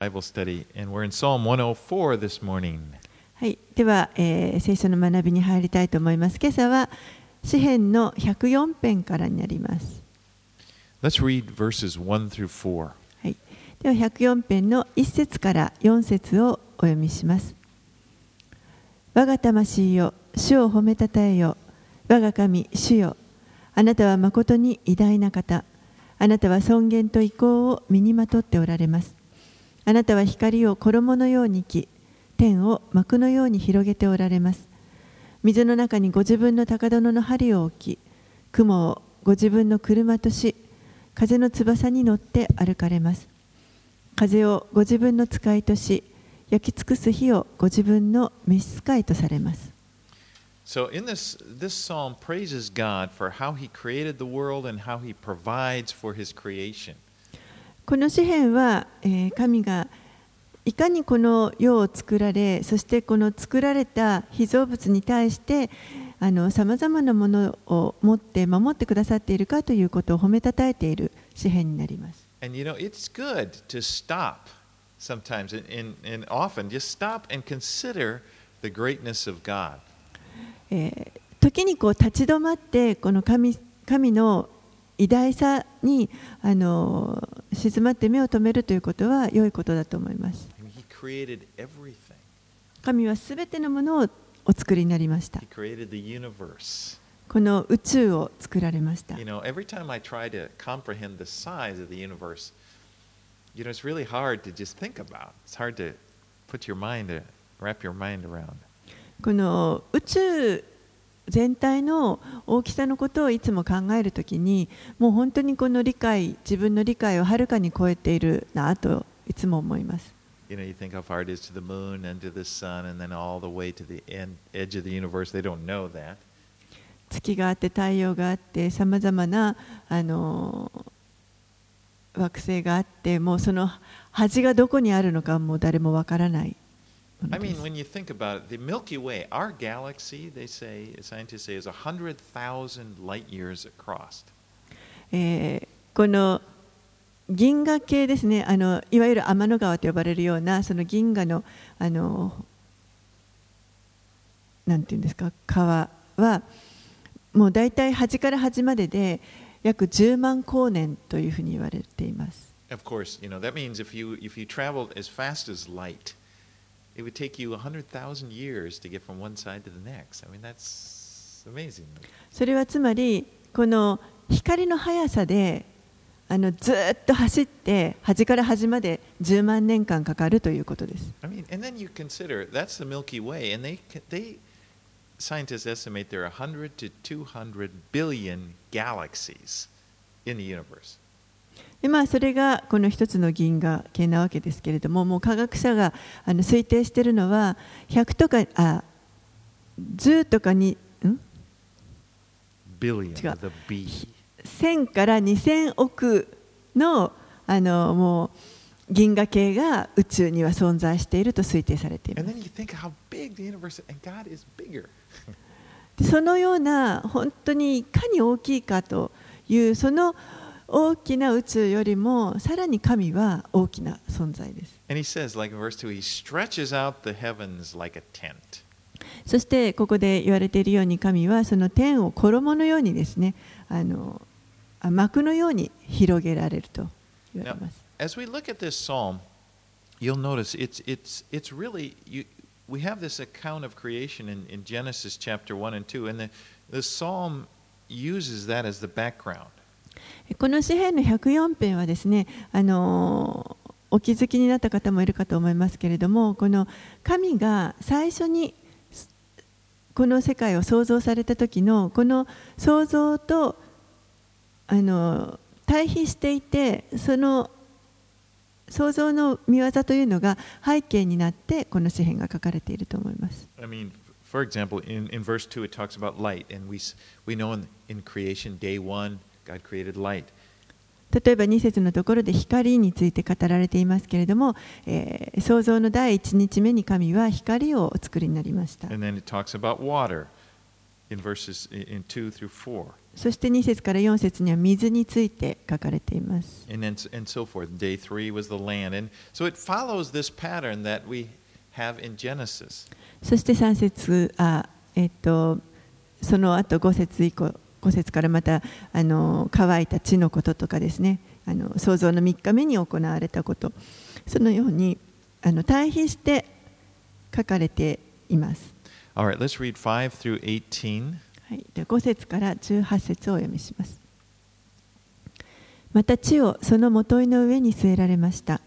Bible study, and we're in Psalm 104 this morning. はい、では、えー聖書の学びに入りたいと思います。今朝は詩編の104編からになります。Let's read verses 1 through 4. はい、では104編の1節から4節をお読みします。我が魂よ、主を褒めたたえよ。我が神、主よ。あなたは誠に偉大な方。あなたは尊厳と意向を身にまとっておられます。あなたは光を衣のように着、天を幕のように広げておられます。水の中にご自分の高殿の針を置き、雲をご自分の車とし、風の翼に乗って歩かれます。風をご自分の使いとし、焼き尽くす火をご自分の召使いとされます。So, in this, this psalm praises God for how He created the world and how He provides for His creation. この詩篇は、えー神がいかにこの世を作られ、そしてこの作られた被造物に対して、さまざまなものを持って守ってくださっているかということを褒めたたえている詩篇になります。And you know, it's good to stop sometimes and, and, and often just stop and consider the greatness of God. えー時にこう立ち止まってこの神神の偉大さにあの静まって目を留めるということは良いことだと思います。神はすべてのものをお作りになりました.この宇宙を作られました You。know, every time I try to comprehend the size of the universe, you know, it's really hard to just think about. It's hard to put your mind, wrap your mind around. この宇宙全体の大きさのことをいつも考えるときにもう本当にこの理解自分の理解をはるかに超えているなといつも思います。月があって太陽があってさまざまなあの惑星があってもうその端がどこにあるのかもう誰もわからない。I で mean, す when you think about it, the Milky Way, our galaxy, they say, scientists say, is 100,000 light years across. えーこの銀河系ですねあのいわゆる天の川と呼ばれるようなその銀河のあのなんていうんですか川はもう大体端から端までで約10万光年というふうに言われています。Of course, you know, that means if you, if you traveled as fast as light, it would take you 100,000 years to get from one side to the next. I mean, that's amazing. それはつまりこの光の速さであのずーっと走って端から端まで10万年間かかるということです。 I mean, and then you consider that's the Milky Way, and they, they scientists estimate there are 100 to 200 billion galaxies in the universe. でまあ、それがこの一つの銀河系なわけですけれどももう科学者があの推定しているのは100とかあ10とかにん？A B. 1000から2000億のあのもう銀河系が宇宙には存在していると推定されています。そのような本当にいかに大きいかというその大きな宇宙よりもさらに神は大きな存在です And he says, like in verse 2, he stretches out the heavens like a tent. そしてここで言われているように神はその天を衣のようにですねあのあ幕のように広げられると言われます As we look at this psalm, you'll notice it's, it's, it's really, you, we have this account of creation in, in Genesis chapter 1 and 2, and the, the psalm uses that as the background. この詩篇の104編はですねあのお気づきになった方もいるかと思いますけれどもこの神が最初にこの世界を創造された時のこの創造とあの対比していてその創造の見業というのが背景になってこの詩篇が書かれていると思います。I mean, for example, in, in verse 2, it talks about light, and we, we know in, in creation, day 1, 例えば2節のところで光について語られていますけれども、えー、創造の第1日目に神は光をお作りになりました。そして2節から4節には水について書かれています。そして3節、あえー、とその後5節以降。5節からまたあの乾いた地のこととかですねあの創造の3日目に行われたことそのようにあの対比して書かれています。All right, let's read 5 through 18. はい、で5節から18節をお読みします。また地をその元いの上に据えられました。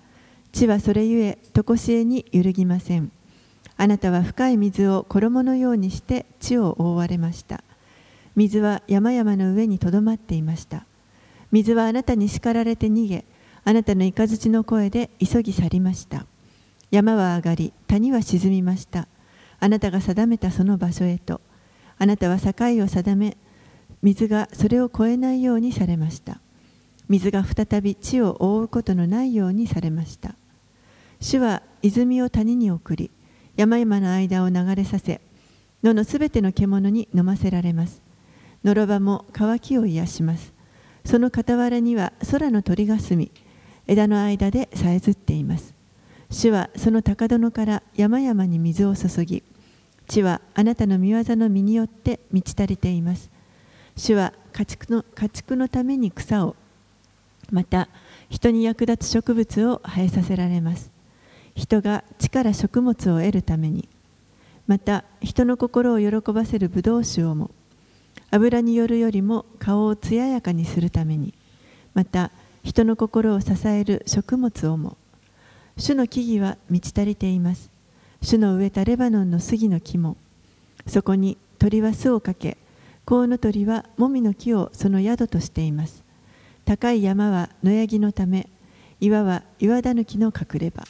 地はそれゆえ、とこしえに揺るぎません。あなたは深い水を衣のようにして地を覆われました。水は山々の上にとどまっていました。水はあなたに叱られて逃げ、あなたの雷の声で急ぎ去りました。山は上がり、谷は沈みました。あなたが定めたその場所へと。あなたは境を定め、水がそれを越えないようにされました。水が再び地を覆うことのないようにされました。主は泉を谷に送り、山々の間を流れさせ、野のすべての獣に飲ませられます。のろばも乾きを癒します。その傍らには空の鳥が住み、枝の間でさえずっています。主はその高殿から山々に水を注ぎ、地はあなたの御業の実によって満ち足りています。主は家畜の家畜のために草を、また人に役立つ植物を生えさせられます。人が地から食物を得るために、また人の心を喜ばせるブドウ酒をも、油によるよりも顔を艶やかにするために、また人の心を支える食物をも、主の木々は満ち足りています。主の植えたレバノンの杉の木も、そこに鳥は巣をかけ、コウノトリはもみの木をその宿としています。高い山は野ヤギのため、岩は岩だぬきの隠れ場。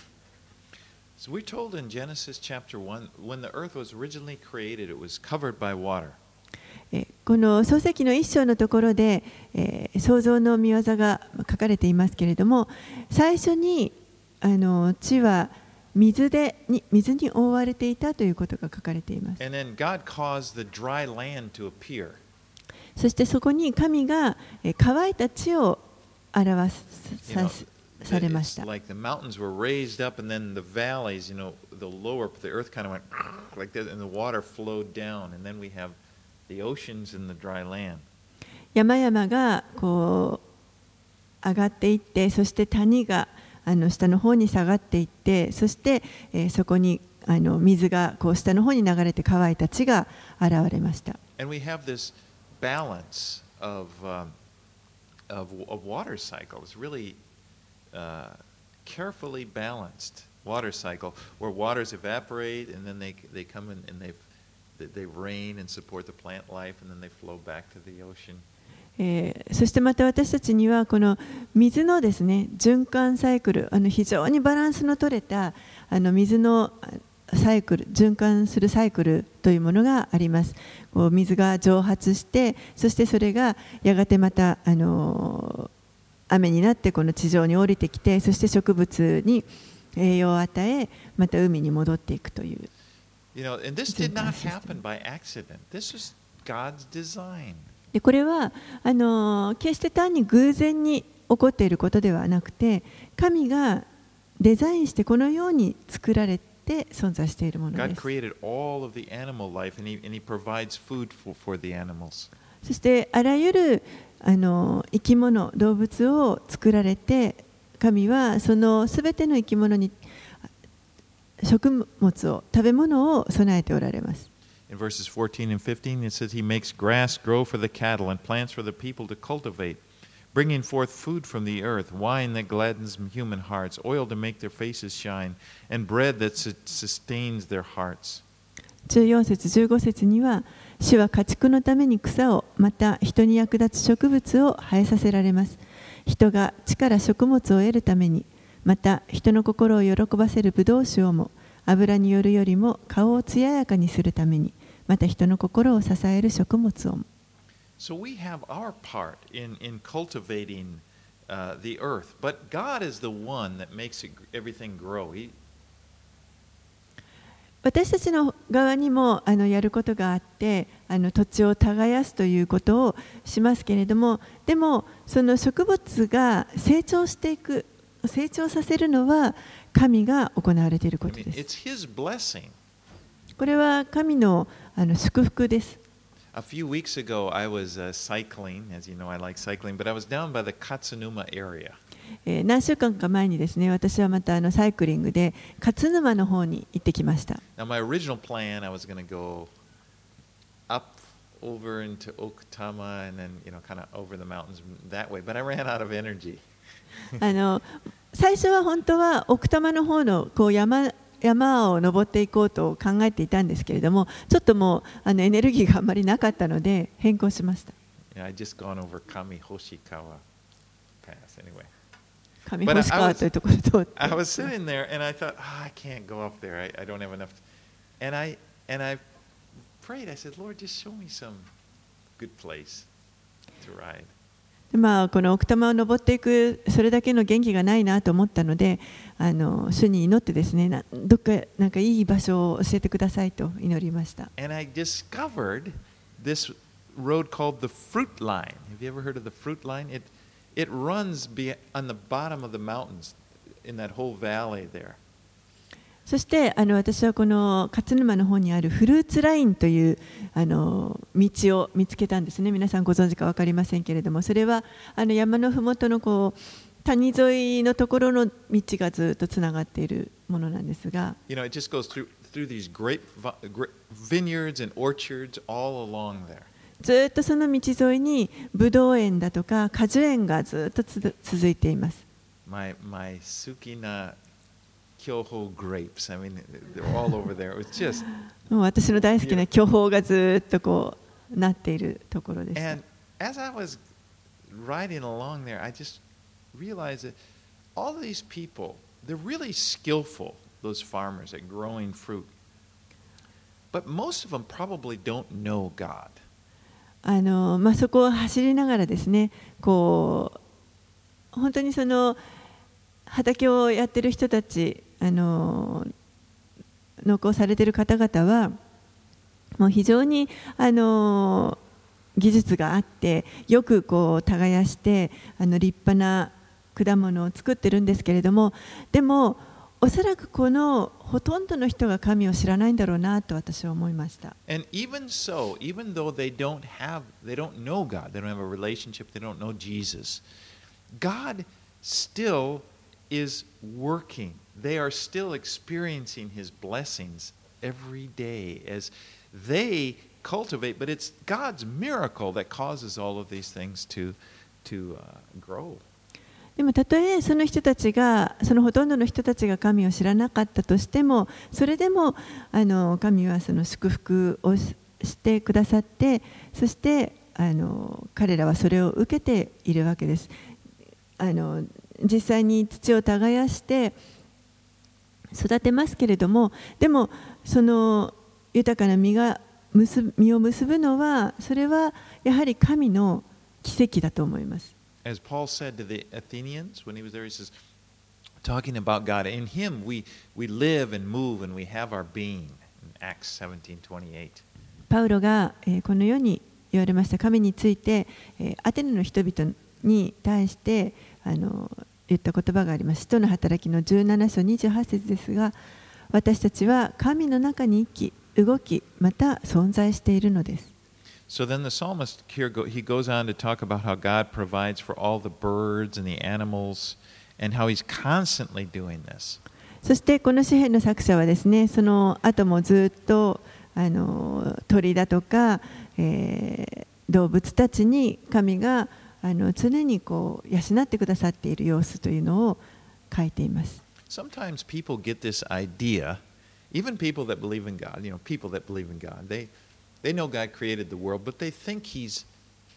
So we're told in Genesis chapter 1 when the earth was originally created, it was covered by water. この創世記の一章のところで、えー、創造の見業が書かれていますけれども最初にあの地は水,でに水に覆われていたということが書かれています。そしてそこに神が、え、乾いた地を表す。さす水が上がっ、the oceans and the dry land. 山々がこう上がっていってそして谷があの下の方に下がっていってそして、えーそこにあの水がこう下の方に流れて乾いた地が現れました And we have this balance of, um, of, of water cycle. It's really uh, carefully balanced water cycle where waters evaporate and then they, they come in and they've, they, rain and support the plant life and then they flow back to the ocean. えーそしてまた私たちにはこの水のですね循環サイクルあの非常にバランスの取れたあの水のサイクル循環するサイクルというものがありますこう水が蒸発してそしてそれがやがてまたあの雨になってこの地上に降りてきてそして植物に栄養を与えまた海に戻っていくというこれは、決して単に偶然に起こっていることではなくて神がデザインしてこのように作られて存在しているものです。そしてあらゆる、生き物、動物を作られて神はそのすべての生き物に対して食物を食べ物を備えておられます In verses 14 and 15, it says, He makes grass grow for the cattle and plants for the people to cultivate, bringing forth food from the earth, wine that gladdens human hearts, oil to make their faces shine, and bread that su- sustains their hearts. 14節15節には主は家畜のために草をまた人に役立つ植物を生えさせられます人が地から食物を得るためにまた人の心を喜ばせるブドウ酒をも油によるよりも顔を艶やかにするためにまた人の心を支える食物をも So we have our part in, in cultivating uh, the earth, but God is the one that makes it, everything grow. He, 私たちの側にもあのやることがあってあの土地を耕すということをしますけれどもでもその植物が成長していく成長させるのは神が行われていることです.これは神のあの祝福です。A few weeks ago, I was uh, cycling. As you know, I like cycling, but I was down by the Katsunuma area. えー何週間か前にですね私はまたあのサイクリングで勝沼の方に行ってきました。Now, my original plan, I was going to go up over into Okutama and then, you know, kind of over the mountains that way, but I ran out of energy. あの最初は本当は奥多摩の方のこう山,山を登っていこうと考えていたんですけれどもちょっともうあのエネルギーがあまりなかったので変更しました。And I prayed, I said, Lord, just show me some good place to ride. まあ、この奥多摩を登っていくそれだけの元気がないなと思ったのであの主に祈ってですねどっかなんかいい場所を教えてくださいと祈りました。And I discovered this road called the Fruit Line. Have you ever heard of the Fruit Line? It it runs be, on the bottom of the mountains in that whole valley there. そしてあの私はこの勝沼の方にあるフルーツラインというあの道を見つけたんですね。皆さんご存知か分かりませんけれども。それはあの山のふもとのこう谷沿いのところの道がずっとつながっているものなんですが。You know, it just goes through through these grape vi- gra- vineyards and orchards all along there. ずっとその道沿いにブドウ園だとか果樹園がずっとつづ続いています。My my Sukina Kyoho grapes. I mean, they're all over there. It was just もう私の大好きな巨峰がずっとこうなっているところでした And as I was riding along there, I just realized that all these people, they're really skillful, those farmers at growing fruit. But most of them probably don't know God. あのまあ、そこを走りながらですねこう本当にその畑をやってる人たちあの農耕されている方々はもう非常にあの技術があってよくこう耕してあの立派な果物を作ってるんですけれどもでもおそらくこのほとんどの人が神を知らないんだろうなと私は思いました。And even so, even though they don't have, they don't know God, they don't have a relationship, they don't know Jesus, God still is working. They are still experiencing His blessings every day as they cultivate, but it's God's miracle that causes all of these things to, to uh, grow. でもたとえその人たちがそのほとんどの人たちが神を知らなかったとしてもそれでもあの神はその祝福をししてくださってそしてあの彼らはそれを受けているわけですあの実際に土を耕して育てますけれどもでもその豊かな実が実を結ぶのはそれはやはり神の奇跡だと思います。As Paul said to the Athenians when he was there, he says, talking about God, in Him we, we live and move and we have our being. In Acts 17 28. パウロが、えーこのように言われました神について、えーアテネの人々に対してあの言った言葉があります。使徒の働きの17章28節ですが私たちは神の中に生き動きまた存在しているのです。So then the psalmist here go, he goes on to talk about how God provides for all the birds and the animals and how he's constantly doing this. そしてこの詩篇の作者はですねその後もずっとあの鳥だとか、えー動物たちに神があの常にこう養ってくださっている様子というのを書いています。Sometimes people get this idea, even people that believe in God, you know, people that believe in God, they, they know God created the world, but they think he's,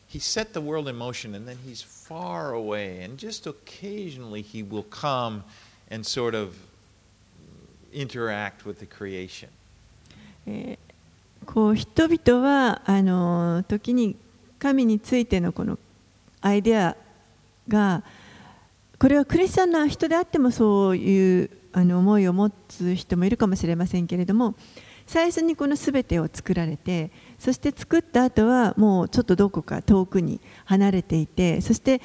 he set the world in motion and then he's far away and just occasionally he will come and sort of interact with the creation. えーこう人々はあの時に神についてのこのアイデアがこれはクリスチャンな人であってもそういうあの思いを持つ人もいるかもしれませんけれども最初にこの全てを作られてそして作った後はもうちょっとどこか遠くに離れていてそして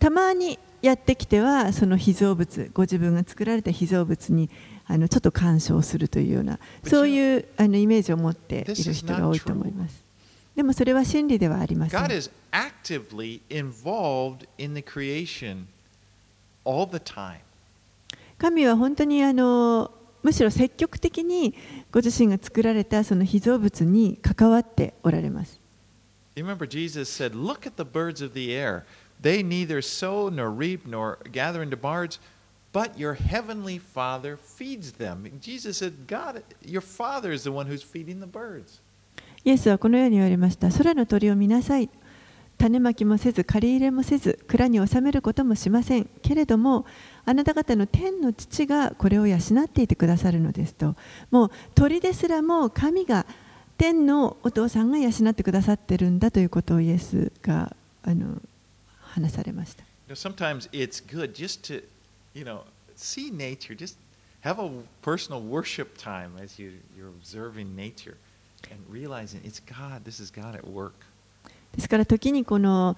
たまにやってきてはその被造物ご自分が作られた被造物にあのちょっと干渉するというようなそういうあのイメージを持っている人が多いと思います。でもそれは真理ではありません。God is actively involved in the creation all the time. 神は本当にあのむしろ積極的にご自身が作られたその被造物に関わっておられます。Remember Jesus said, Look at the birds of the air. They neither sow nor reap nor gather into barns, but your heavenly Father feeds them. Jesus said, God, your Father is the one who's feeding the birds. イエスはこのように言われました。空の鳥を見なさい。種まきもせず、借り入れもせず、蔵に収めることもしません。けれども、あなた方の天の父がこれを養っていてくださるのですと。もう鳥ですらも神が天のお父さんが養ってくださってるんだということをイエスがあの話されました。Sometimes it's good just to, you know, see nature, just have a personal worship time as you, you're observing nature and realizing it's God, this is God at work. ですから時にこの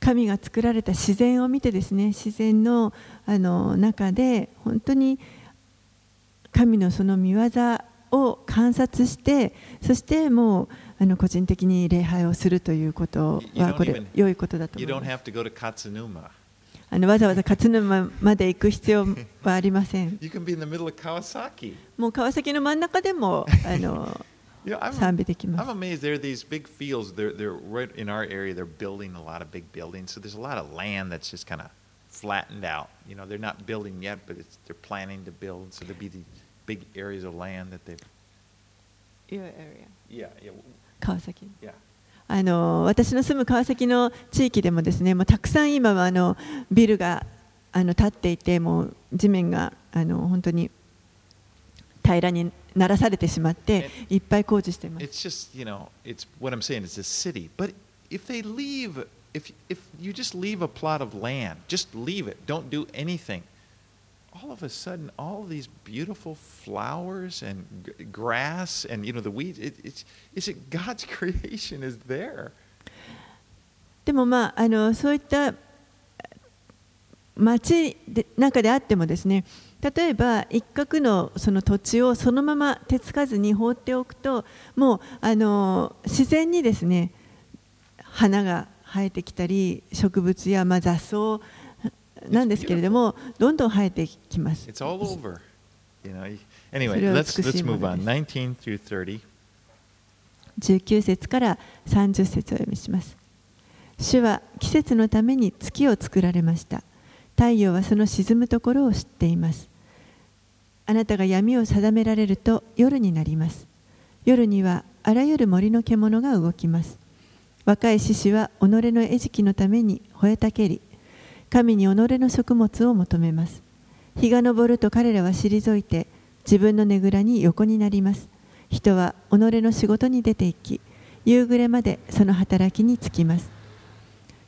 神が作られた自然を見てですね自然のあの中で本当に神のその見業を観察してそしてもうあの個人的に礼拝をするということはこれ良いことだと思います have to go to Katsunuma. あのわざわざ勝沼まで行く必要はありません You can be in the middle of Kawasaki. もう川崎の真ん中でもあの 賛美できま I'm す amazed. There are these big fields. They're, they're right in our area. They're building a lot of big buildings. So there's a lot of land that's just kind of flattened out. You know, they're not building yet, but it's, they're planning to build. So there'll be these big areas of land that they've. Yeah, yeah, 川崎 yeah. あの私の住む川崎の地域でもですねもうたくさん今はあのビルがあの建っていてもう地面があの本当に平らにならされてしまっていっぱい工事しています。It's just, you know, it's what I'm saying. It's a city. But if they leave, if, if you just leave a plot of land, just leave it, don't do anything. All of a sudden, all of these beautiful flowers and grass and you know the weeds. It, it's it's it God's creation is there. でもまああのそういった町で中であってもですね例えば一角のその土地をそのまま手つかずに放っておくともうあの自然にですね花が生えてきたり植物やまあ雑草なんですけれどもどんどん生えてきます。It's all over. You know. Anyway, let's let's move の on. です。19 through 30. 19節から30節をお読みします主は季節のために月を作られました太陽はその沈むところを知っています。あなたが闇を定められると夜になります。夜にはあらゆる森の獣が動きます。若い獅子は己の餌食のために吠えたけり神に己の食物を求めます。日が昇ると彼らは退いて自分のねぐらに横になります。人は己の仕事に出て行き夕暮れまでその働きに就きます。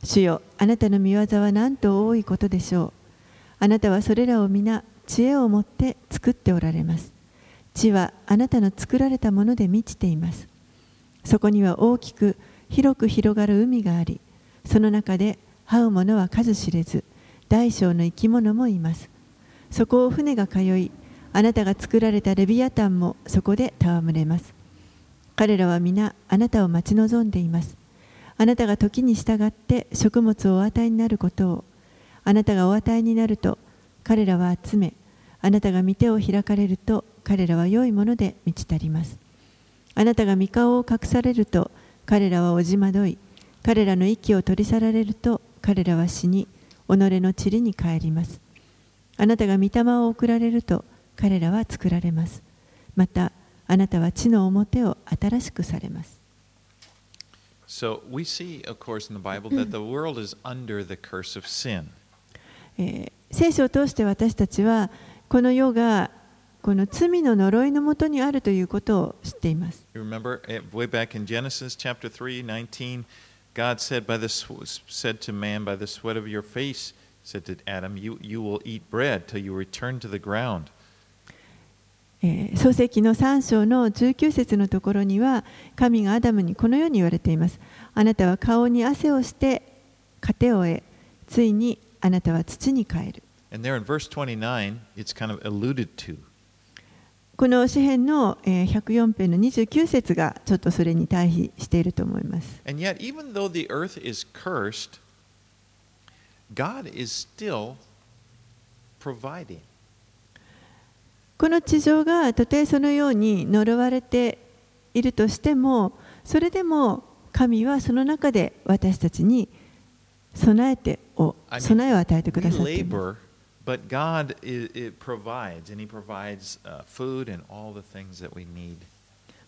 主よあなたの見業はなんと多いことでしょう。あなたはそれらを皆知恵を持って作っておられます。地はあなたの作られたもので満ちています。そこには大きく広く広がる海がありその中で這う者は数知れず大小の生き物もいます。そこを船が通いあなたが作られたレビアタンもそこで戯れます。彼らは皆あなたを待ち望んでいます。あなたが時に従って食物をお与えになることを。あなたがお与えになると彼らは集めあなたが御手を開かれると彼らは良いもので満ち足ります。あなたが御顔を隠されると彼らはおじまどい。彼らの息を取り去られると彼らは死に己の塵に帰ります。あなたが御霊を送られると彼らは作られます。またあなたは地の表を新しくされます。So we see, of course, in the Bible that the world is under the curse of sin. えー聖書を通して私たちはこの世がこの罪の呪いのもとにあるということを知っています。 You remember eh, way back in Genesis chapter 3, 19, God said, by the, sw- said to man, By the sweat of your face, said to Adam, you, you will eat bread till you return to the ground. えー創世記の3章の19節のところには神がアダムにこのように言われていますあなたは顔に汗をして糧を得ついにあなたは土に帰る And there in verse 29, it's kind of alluded to. この詩篇のえー104編の29節がちょっとそれに対比していると思います。And yet, even though the earth is cursed, God is still providing. この地上がたとえそのように呪われているとしても、それでも神はその中で私たちに備えてを備えを与えてくださっています。labor, but God i it provides, and He provides uh, food and all the things that we need.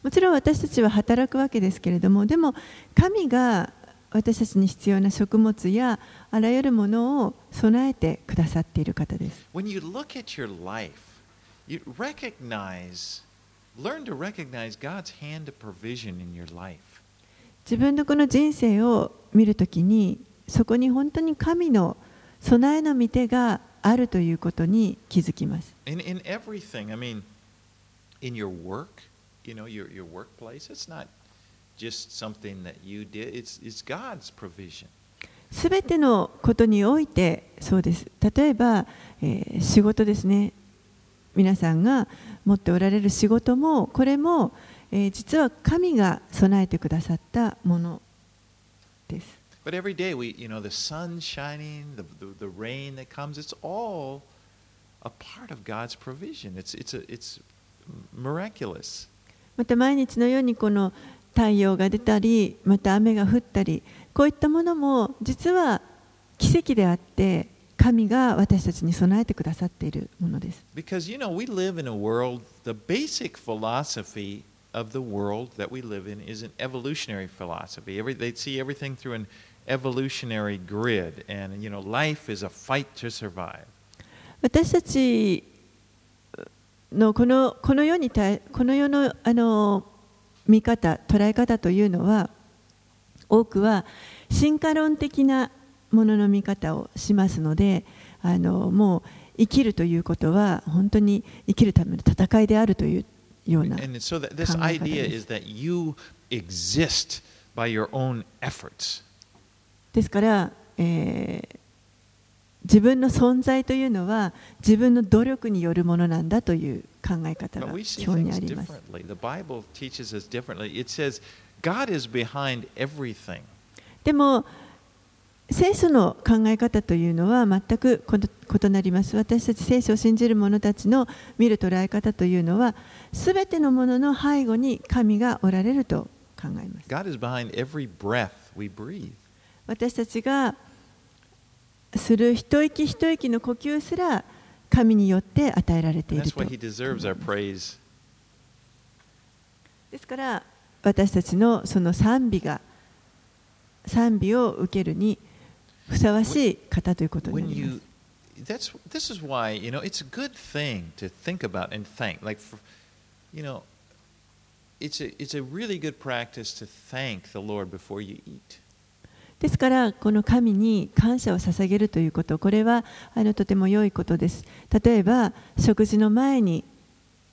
もちろん私たちは働くわけですけれども、でも神が私たちに必要な食物やあらゆるものを備えてくださっている方です。When you look at your life, you recognize, learn to recognize God's hand of provision in your life. 自分のこの人生を見るときにそこに本当に神の備えの御手があるということに気づきます。In, in everything, I mean, in your work, you know, your, your workplace, it's not just something that you did, it's, it's God's provision. すべてのことにおいてそうです。例えば、えー仕事ですね。皆さんが持っておられる仕事もこれも、えー実は神が備えてくださったものです。But every day, we, you know, the sun shining, the, the, the rain that comes, it's all a part of God's provision. It's, it's, a, it's miraculous. また毎日のようにこの太陽が出たりまた雨が降ったりこういったものも実は奇跡であって神が私たちに備えてくださっているものです。Because, you know, we live in a world, the basic philosophy of the world that we live in is an evolutionary philosophy. Every, they see everything through an evolutionary grid, and, you know, life is a fight to survive. 私たちのこのこの世に対この世のあの見方捉え方というのは多くは進化論的なものの見方をしますのであのもう生きるということは本当に生きるための戦いであるというような考え方です。ですから、えー、自分の存在というのは自分の努力によるものなんだという考え方が基にあります。でも、聖書の考え方というのは全く異なります。私たち聖書を信じる者たちの見る捉え方というのは、すべてのものの背後に神がおられると考えます。God is behind every breath we breathe. 私たちがする一息一息の呼吸すら神によって与えられていると.ですから私たちのその賛美が賛美を受けるにふさわしい方ということになります that's this is why you know it's a good thing to think about and thank like for, you know it's a it's a really good practice to thank the Lord before you eat ですからこの神に感謝を捧げるということこれはあのとても良いことです例えば食事の前に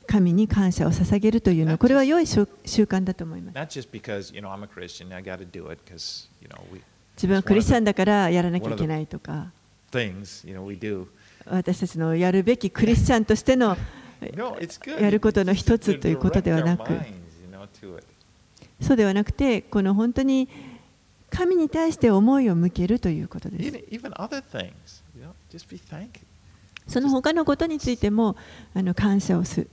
神に感謝を捧げるというのはこれは良い習習慣だと思います not just because you know I'm a Christian I got to do it because you know we 自分はクリスチャンだからやらなきゃいけないとか。私たちのやるべきクリスチャンとしての やることの一つということではなく。そうではなくてこの本当に神に対して思いを向けるということです。その他のことについてもあの感謝をする。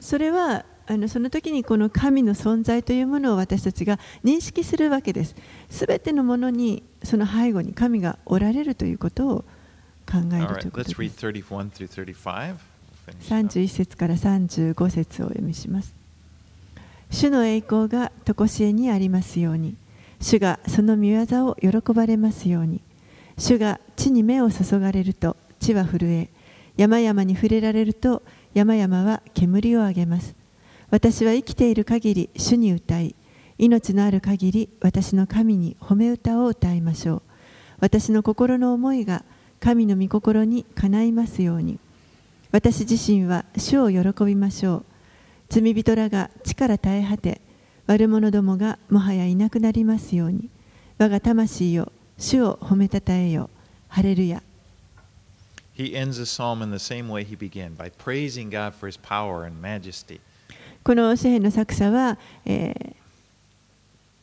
それはあのその時にこの神の存在というものを私たちが認識するわけです。すべてのものにその背後に神がおられるということを考えるということです。31 through 35. We'll finish it up. 31節から35節をお読みします。主の栄光が常しえにありますように、主がその御業を喜ばれますように、主が地に目を注がれると地は震え、山々に触れられると山々は煙を上げます。私は生きている限り主に歌い、命のある限り私の神に褒め歌を歌いましょう。私の心の思いが神の御心にかないますように。私自身は主を喜びましょう。罪人らが地から絶え果て悪者どもがもはやいなくなりますように。我が魂よ主を褒めたたえよハレルヤ。He ends the psalm in the same way he began by praising God for his power and majesty. この詩篇の作者は、えー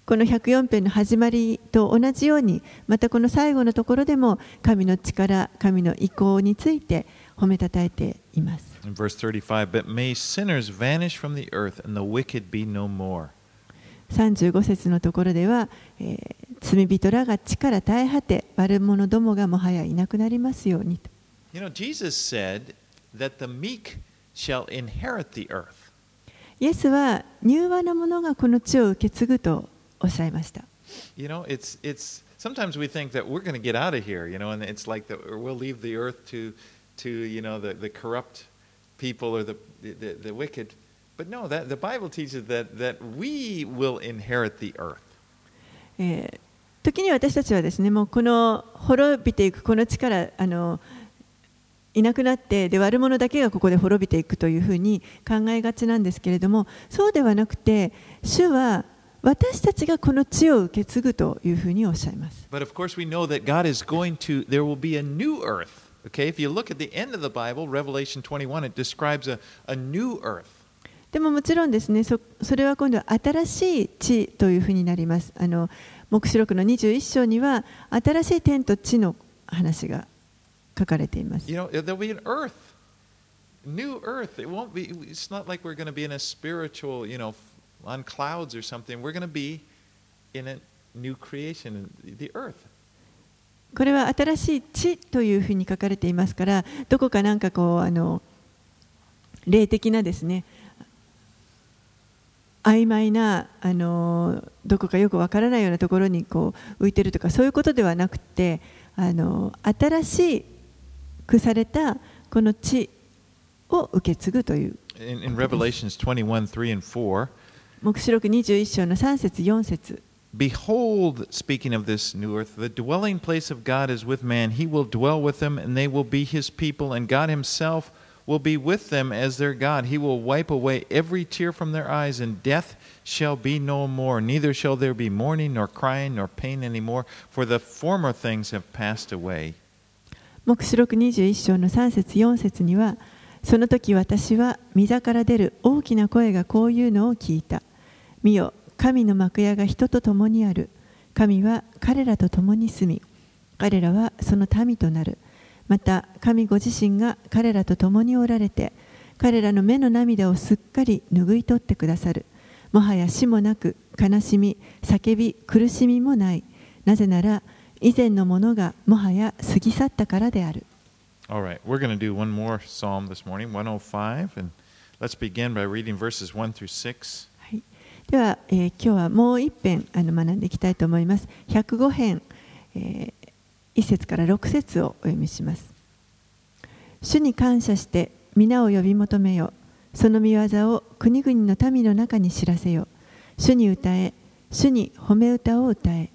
この104編の始まりと同じようにまたこの最後のところでも神の力神の意向について褒めたたえています In verse 35, but may sinners vanish from the earth and the wicked be no more. 35節のところでは、えー罪人らが地から絶え果て悪者どもがもはやいなくなりますようにと You know, Jesus said that the meek shall inherit the earth. イエスは柔和な者がこの地を受け継ぐとおっしゃいました You know, it's it's sometimes we think that we're going to get out of here, you know, and it's like that we'll leave the earth to to you know the, the corrupt people or the, the the wicked. But no, that the Bible teaches that that we will inherit the earth. えー時に私たちはですねもうこの滅びていくこの地からあのいなくなってで悪者だけがここで滅びていくというふうに考えがちなんですけれどもそうではなくて主は私たちがこの地を受け継ぐというふうにおっしゃいます。But of course, we know that God is going to, there will be a new earth. Okay, if you look at the end of the Bible, Revelation 21, it describes a, a new earth. でももちろんですねそそれは今度は新しい地というふうになります。あの黙示録の21章には新しい天と地の話が書かれています。You know, there'll be an earth, new earth. It won't be, it's not like we're going to be in a spiritual, you know, on clouds or something. We're going to be in a new creation, the earth. これは新しい地というふうに書かれていますからどこかなんかこうあの霊的なですね曖昧なあのどこかよくわからないようなところにこう浮いてるとかそういうことではなくてあの新しくされたこの地を受け継ぐという In, in Revelations 21, 3 and 4, 黙示録21章の3節4節 Behold, speaking of this new earth, the dwelling place of God is with man. He will dwell with them, and they will be his people, and God himself will be with them as their God. He will wipe away every tear from their eyes, and death shall be no more. Neither shall there be mourning, nor crying, nor pain any more, for the former things have passed away. 黙示録21章の3節4節にはその時私は御座から出る大きな声がこういうのを聞いた。見よ神の幕屋が人と共にある。神は彼らと共に住み彼らはその民となる。また神ご自身が彼らと共におられて彼らの目の涙をすっかり拭い取ってくださる。もはや死もなく悲しみ叫び苦しみもない。なぜなら以前のものがもはや過ぎ去ったからである All right, we're going to do one more psalm this morning, 105, and let's begin by reading verses 1 through 6. はい、では、えー今日はもう一編あの学んでいきたいと思います。105編、え1節から6節をお読みします。主に感謝して皆を呼び求めよ。その御業を国々の民の中に知らせよ。主に歌え、主に褒め歌を歌え。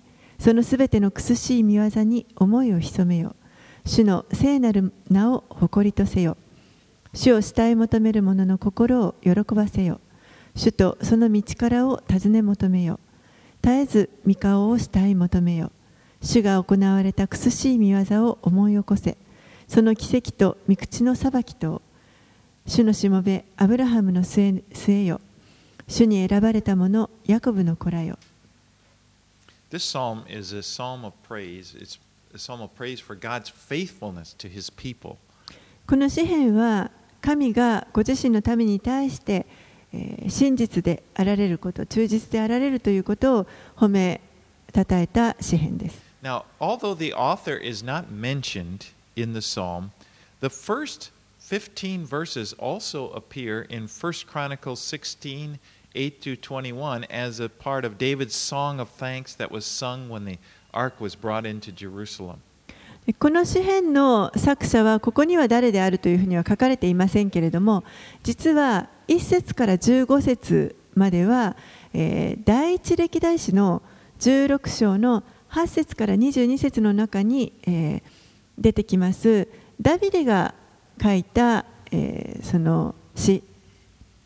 そのすべての苦しい御業に思いを潜めよ。主の聖なる名を誇りとせよ。主を慕い求める者の心を喜ばせよ。主とその道からを尋ね求めよ。絶えず御顔を慕い求めよ。主が行われた苦しい御業を思い起こせ。その奇跡と御口の裁きと、主のしもべ、アブラハムの末末よ。主に選ばれた者、ヤコブの子らよ。This psalm is a psalm of praise. It's a psalm of praise for God's faithfulness to his people. この詩篇は神がご自身の民に対して、えー真実であられること忠実であられるということを褒めたたえた詩篇です Now, although the author is not mentioned in the psalm, the first 15 verses also appear in 1 Chronicles 16 8 through 21 as a part of David's song of thanks that was sung when the ark was brought into Jerusalem. この詩篇の作者はここには誰であるというふうには書かれていませんけれども実は1節から15節までは、えー第一歴代史の16章の8節から22節の中に、えー出てきますダビデが書いた、えーその詩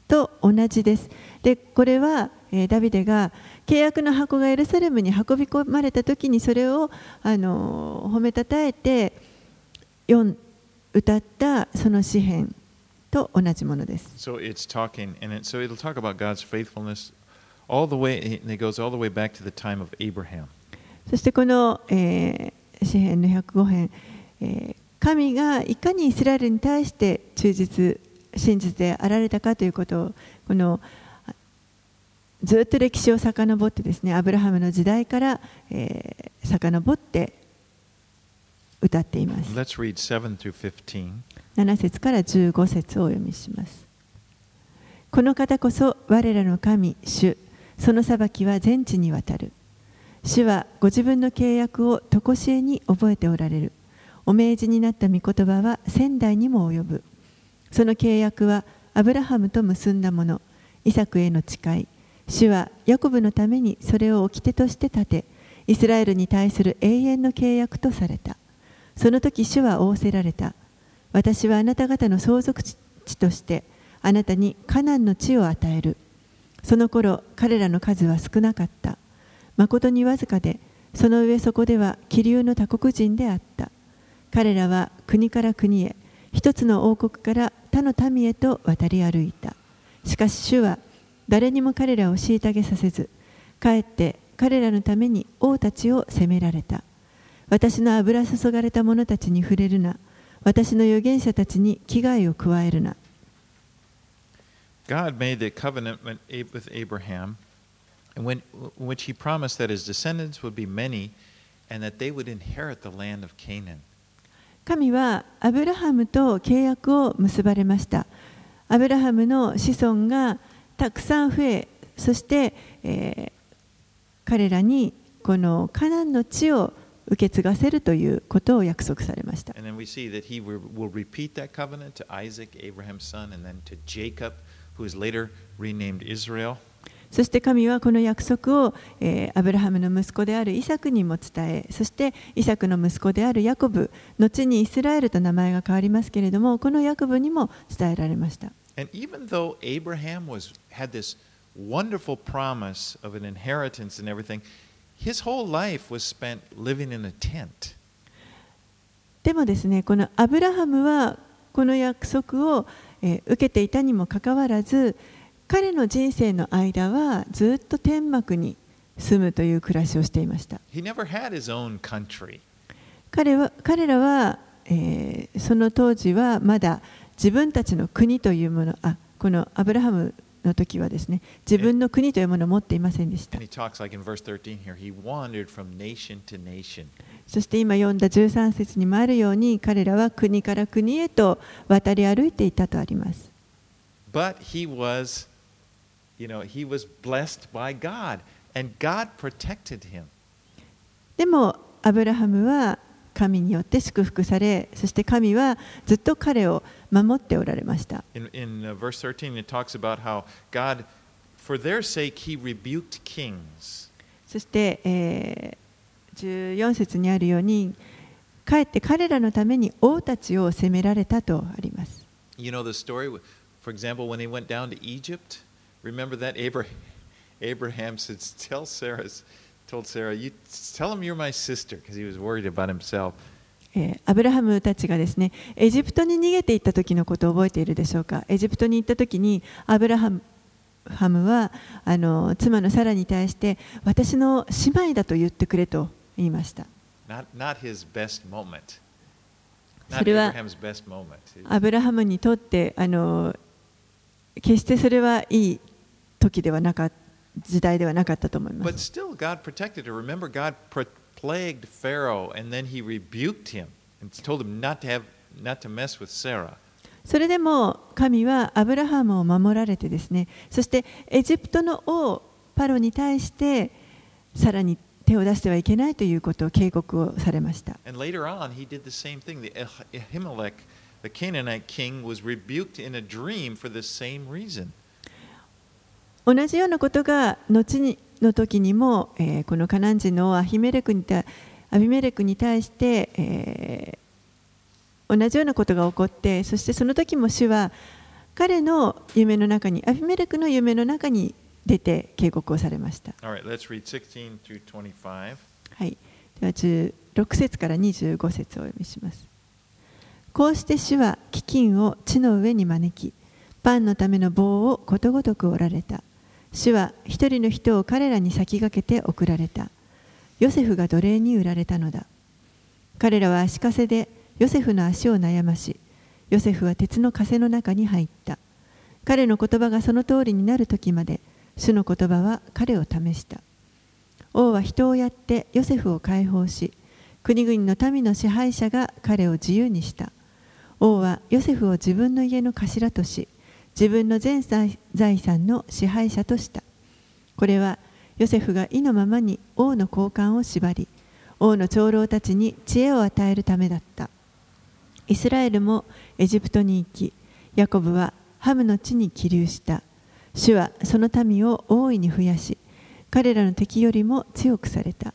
と同じです。でこれは、ダビデが契約の箱がエルサレムに運び込まれたときにそれを、褒めたたえて歌ったその詩篇と同じものです。そしてこの、えー、詩篇の105編、神がいかにイスラエルに対して忠実真実であられたかということをこのあずっと歴史を遡ってですねアブラハムの時代から、えー、遡って歌っています。Let's read 7 through 15. 7節から15節をお読みします。この方こそ我らの神主その裁きは全地にわたる。主はご自分の契約を常しえに覚えておられる。お命じになった御言葉は仙台にも及ぶその契約はアブラハムと結んだもの。イサクへの誓い。主はヤコブのためにそれを掟として立てイスラエルに対する永遠の契約とされた。その時主は仰せられた。私はあなた方の相続地としてあなたにカナンの地を与える。その頃彼らの数は少なかった。誠にわずかでその上そこでは気流の他国人であった。彼らは国から国へ一つの王国から他の民へと渡り歩いたしかし主は誰にも彼らを虐げさせずかえって彼らのために王たちを責められた私の油注がれた者たちに触れるな私の預言者たちに危害を加えるな God made the covenant with Abraham which he promised that his descendants would be many and that they would inherit the land of Canaan. 神はアブラハムと契約を結ばれました。アブラハムの子孫がたくさん増えそして、え、彼らにこのカナンの地を受け継がせるということを約束されました・そして神はこの約束を、えーアブラハムの息子であるイサクにも伝えそしてイサクの息子であるヤコブ後にイスラエルと名前が変わりますけれどもこのヤコブにも伝えられました And even though Abraham was had this wonderful promise of an inheritance and everything, his whole life was spent living in a tent. でもですねこのアブラハムはこの約束を、えー受けていたにもかかわらず彼の人生の間はずっと天幕に住むという暮らしをしていました.彼は彼らは、えーその当時はまだ自分たちの国というものあこのアブラハムの時はですね自分の国というものを持っていませんでした And he talks like in verse 13 here, he wandered from nation to nation. そして今読んだ13節にもあるように彼らは国から国へと渡り歩いていたとあります But he was, you know, he was blessed by God, and God protected him. でもアブラハムは神によって祝福されそして神はずっと彼を守っておられました In, in uh, verse 13, it talks about how God, for their sake, he rebuked kings. そして、えー14節にあるようにかえって彼らのために王たちを責められたとあります You know the story, for example, when he went down to Egypt? Remember that Abraham, Abraham said, Tell Sarah, told Sarah, you tell him you're my sister, because he was worried about himself. えーアブラハムたちがですねエジプトに逃げていった時のことを覚えているでしょうかエジプトに行った時にアブラハムハムはあの妻のサラに対して私の姉妹だと言ってくれと言いました Not, not his best moment. それは Abraham's best moment. アブラハムにとってあの決してそれはいい時ではなかった。時代ではなかったと思います。それでも神はアブラハムを守られてですねそしてエジプトの王パロに対してさらに手を出してはいけないということを警告をされました。同じようなことが後にの時にも、えーこのカナン人の王アヒメレクに対アビメレクに対して、えー同じようなことが起こってそしてその時も主は彼の夢の中にアビメレクの夢の中に出て警告をされました。Right, let's read 16 through 25. はい、では16節から25節をお読みします。こうして主は飢饉を地の上に招き、パンのための棒をことごとく折られた。主は一人の人を彼らに先駆けて送られた。ヨセフが奴隷に売られたのだ。彼らは足かせでヨセフの足を悩まし、ヨセフは鉄の枷の中に入った。彼の言葉がその通りになる時まで、主の言葉は彼を試した。王は人をやってヨセフを解放し国々の民の支配者が彼を自由にした王はヨセフを自分の家の頭とし自分の全財産の支配者とした。これはヨセフが意のままに王の交換を縛り王の長老たちに知恵を与えるためだった。イスラエルもエジプトに行きヤコブはハムの地に起立した。主はその民を大いに増やし彼らの敵よりも強くされた。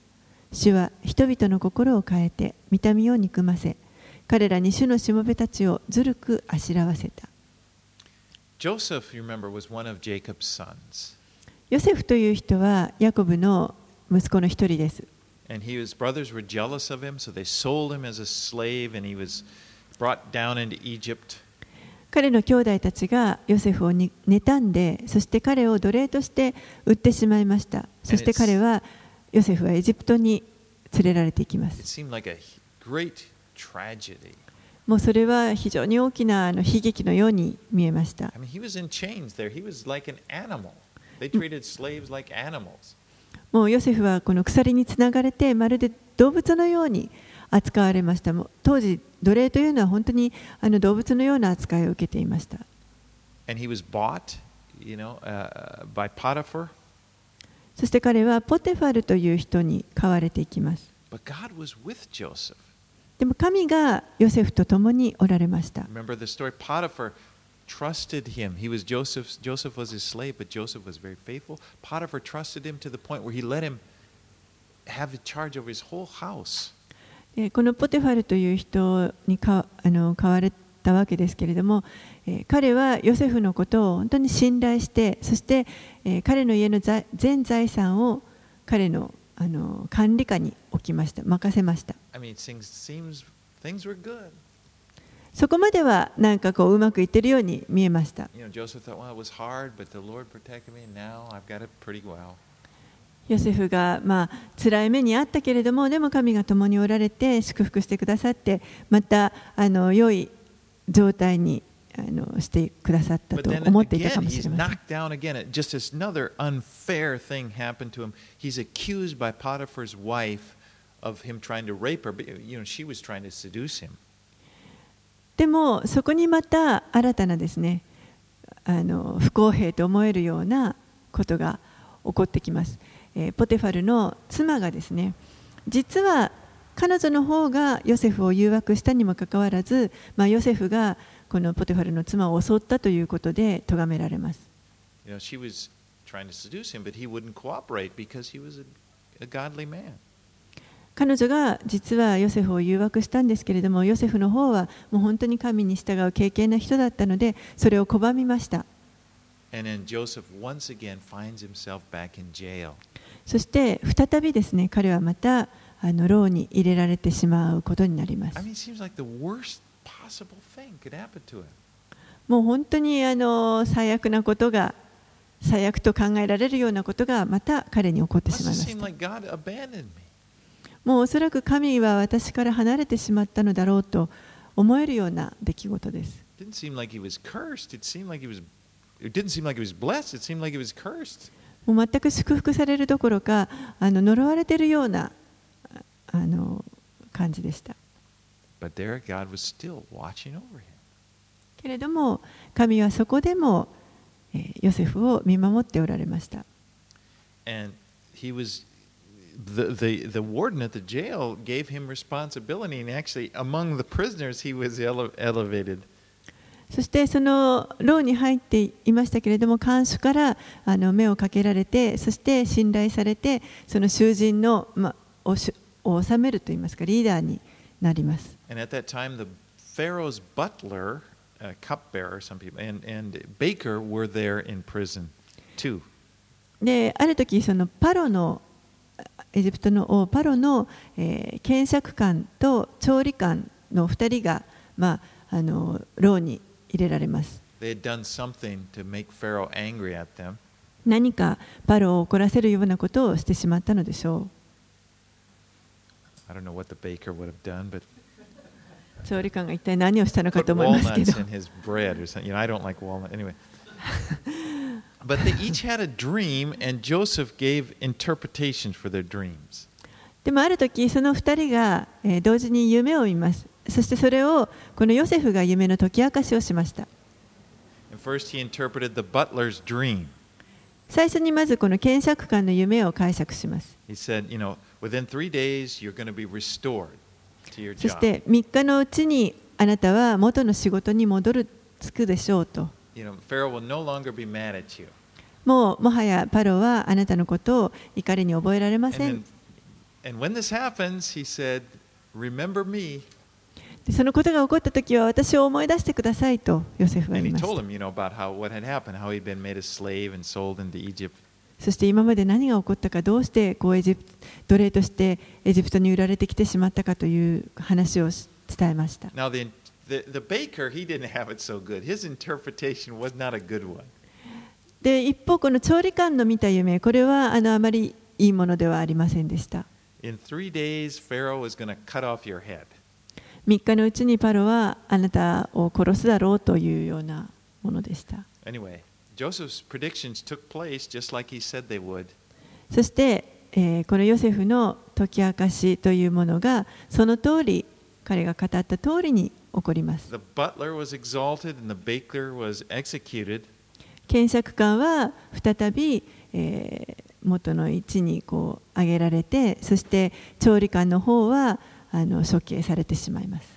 主は人々の心を変えて見た目を憎ませ彼らに主のしもべたちをずるくあしらわせた。Joseph, you remember, was one of Jacob's sons. ヨセフという人はヤコブの息子の一人です And he, his brothers were jealous of him, so they sold him as a slave, and he was brought down into Egypt. 彼の兄弟たちがヨセフをに妬んでそして彼を奴隷として売ってしまいましたそして彼はヨセフはエジプトに連れられていきま It す seemed like a great tragedy. もうそれは非常に大きなあの悲劇のように見えました。もうヨセフはこの鎖につながれてまるで動物のように扱われました。当時、奴隷というのは本当にあの動物のような扱いを受けていました。そして彼はポテファルという人に飼われていきます。でも神がヨセフと共におられました。このポテファルという人に変われたわけですけれども、彼はヨセフのことを本当に信頼して、そして彼の家の全財産を彼の管理下に置きました、任せました。そこまではなんかこううまくいってるように見えました。ヨセフがつ、ま、ら、あ、い目にあったけれども、でも神が共におられて祝福してくださって、またあの良い状態にあのしてくださったと思っていたかもしれません。Of him trying to rape her. But, you know, she was trying to seduce him. でもそこにまた新たなですねあの不公平と思えるようなことが起こってきます、えーポテファルの妻がですね実は彼女の方がヨセフを誘惑したにもかかわらず、まあ、ヨセフがこのポテファルの妻を襲ったということで咎められます You know, 彼女が実はヨセフを誘惑したんですけれどもヨセフの方はもう本当に神に従う敬虔な人だったのでそれを拒みました.そして再びですね彼はまたあの牢に入れられてしまうことになります.もう本当にあの最悪なことが最悪と考えられるようなことがまた彼に起こってしまいました like God abandoned me. もうおそらく神は私から離れてしまったのだろうと思えるような出来事です。もう全く祝福されるどころかあの呪われているようなあの感じでした。けれども、神はそこでも、えー、ヨセフを見守っておられました。The, the, the warden at the jail gave him responsibility, and actually, among the prisoners, he was ele- elevated. そしてその牢に入っていましたけれども看守からあの目をかけられてそして信頼されてその囚人の、まあ、をしを治めるといいますかリーダーになります And at that time, the Pharaoh's butler, uh, cupbearer, some people, and, and baker were there in prison too. である時そのパロのエジプトの王パロの、えー、検察官と調理官の2人が、まあ、あの牢に入れられます。何かパロを怒らせるようなことをしてしまったのでしょう。Done, 調理官が一体何をしたのかと思いますけど。でもある時その二人が同時に夢を見ます。そしてそれをこのヨセフが夢の解き明かしをしました。最初にまずこの検索官の夢を解釈します。そして3日のうちにあなたは元の仕事に戻るつくでしょうと。もうもはやパロはあなたのことを怒りに覚えられません。そのことが起こったときは私を思い出してくださいとヨセフは言いましたそして今まで何が起こったかどうしてこうエジプト奴隷としてエジプトに売られてきてしまったかという話を伝えました。The, baker, he didn't have it so good. で一方この調理官の見た夢これはあ,のあまりいいものではありませんでした。三3日のうちにパロはあなたを殺すだろうというようなものでした、そして、えー、このヨセフの解き明かしというものがその通り彼が語った通りに起こります。検索官は再び、えー、元の位置にこう上げられて、そして調理官の方はあの処刑されてしまいます。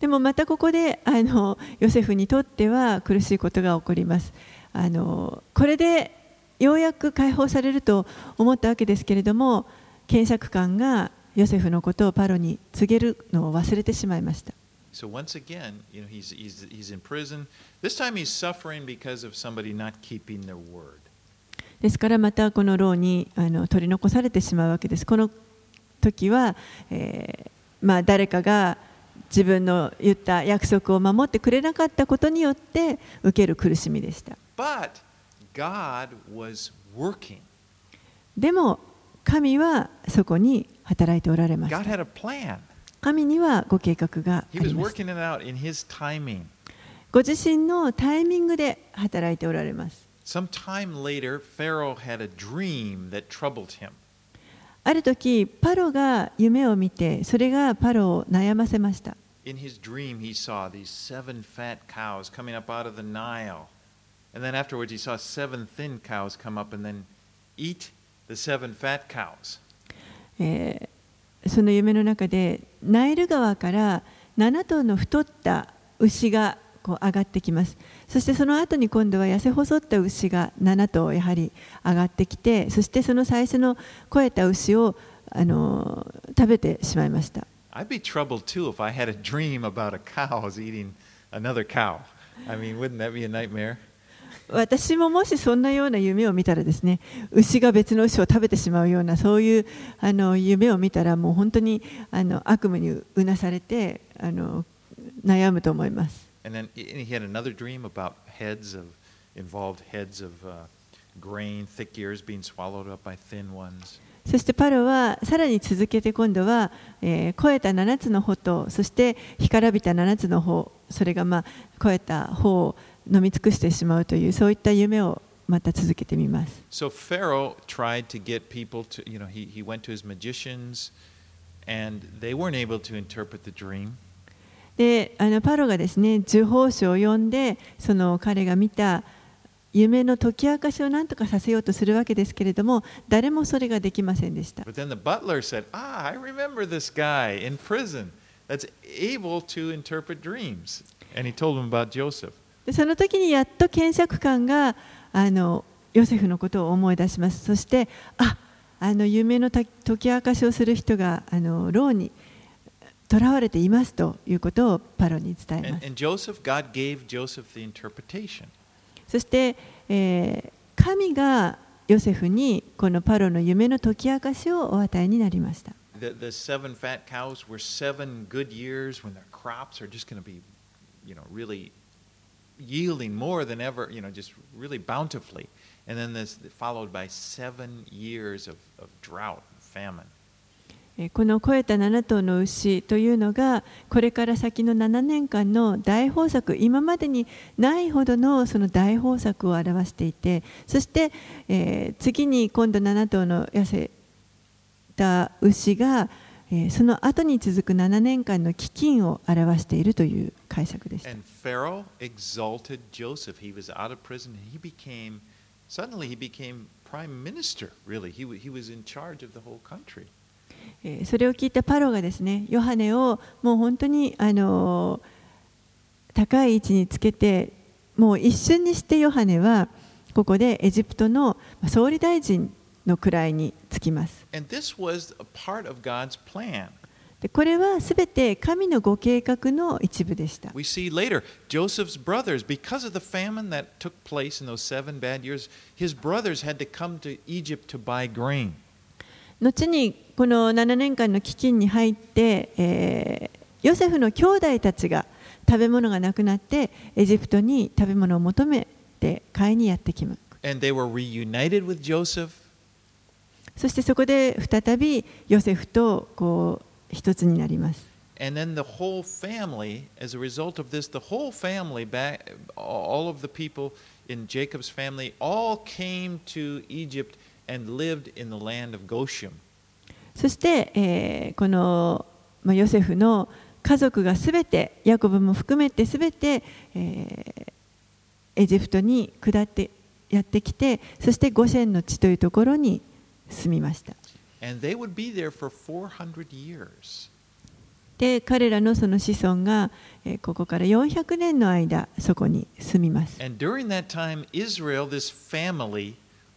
でもまたここであのヨセフにとっては苦しいことが起こります。あのこれでようやく解放されると思ったわけですけれども検釈官がヨセフのことをパロに告げるのを忘れてしまいました。So once again, you know, he's, he's, he's in prison. This time he's suffering because of somebody not keeping their word. ですからまたこの牢にあの取り残されてしまうわけです。この時は、えーまあ、誰かが自分の言った約束を守ってくれなかったことによって受ける苦しみでした。でも神はそこに働いておられます。神にはご計画がありまし。ご自身のタイミングで働いておられます。ある時パロが夢を見てそれがパロを悩ませました、その夢の中でナイル川から7頭の太った牛がこう上がってきますそしてその後に今度は痩せ細った牛が7頭やはり上がってきてそしてその最初の肥えた牛をあのー食べてしまいました I'd be troubled too if I had a dream about a cow's eating another cow. I mean, wouldn't that be a nightmare? 私ももしそんなような夢を見たらですね牛が別の牛を食べてしまうようなそういうあの夢を見たらもう本当にあの悪夢にうなされてあの悩むと思います。And then he he had another dream about heads of, involved heads of uh, grain, thick ears being swallowed up by thin ones. そしてパロはさらに続けて今度は、えー肥えた7つの穂とそして干からびた7つの穂それが、まあ、肥えた穂を飲み尽くしてしまうというそういった夢をまた続けてみます。 So Pharaoh tried to get people to, you know, he, he went to his magicians and they weren't able to interpret the dream. であのパロがですね呪法師を呼んでその彼が見た夢の解き明かしを何とかさせようとするわけですけれども誰もそれができませんでした。Said, Ah, I remember this guy in prison that's able to interpret dreams. And he told him about Joseph. でその時にやっと検釈官があのヨセフのことを思い出しますそしてああの夢の解き明かしをする人があの牢に囚われていますということをパロに伝えます.そして、えー神がヨセフにこのパロの夢の解き明かしをお与えになりました The, the seven fat cows were seven good years when their crops are just going to be, you know, really yielding more than ever, you know, just really bountifully. And then this followed by seven years of, of drought and famine. この肥えた7頭の牛というのがこれから先の7年間の大豊作今までにないほどのその大豊作を表していてそして、えー次に今度7頭の痩せた牛が、えーその後に続く7年間の飢饉を表しているという解釈でした。And Pharaoh exalted Joseph. He was out of prison. He became, suddenly he became prime minister, really. He, he was in charge of the whole country. えーそれを聞いたパロがですねヨハネをもう本当にあのー高い位置につけてもう一瞬にしてヨハネはここでエジプトのまあ総理大臣の位につきます。でこれはすべて神のご計画の一部でした。We see later Joseph's brothers, because of the famine that took place in those seven bad years, his brothers had to come to Egypt to buy grain. 後にこの7年間の飢饉に入って、えーヨセフの兄弟たちが食べ物がなくなってエジプトに食べ物を求めて買いにやってきます。And they were reunited with Joseph. そしてそこで再びヨセフとこう一つになります。And then the whole family, as a result of this, the whole family, back, all of the people in Jacob's family, all came to Egypt and lived in the land of Goshen. そして、えーこの、まあ、ヨセフの家族がすべてヤコブも含めてすべて、えーエジプトに下ってやってきてそしてゴシェンの地というところに住みました。And they would be there for 400 years. で彼らのその子孫が、えーここから400年の間そこに住みます。And during that time, Israel, this family,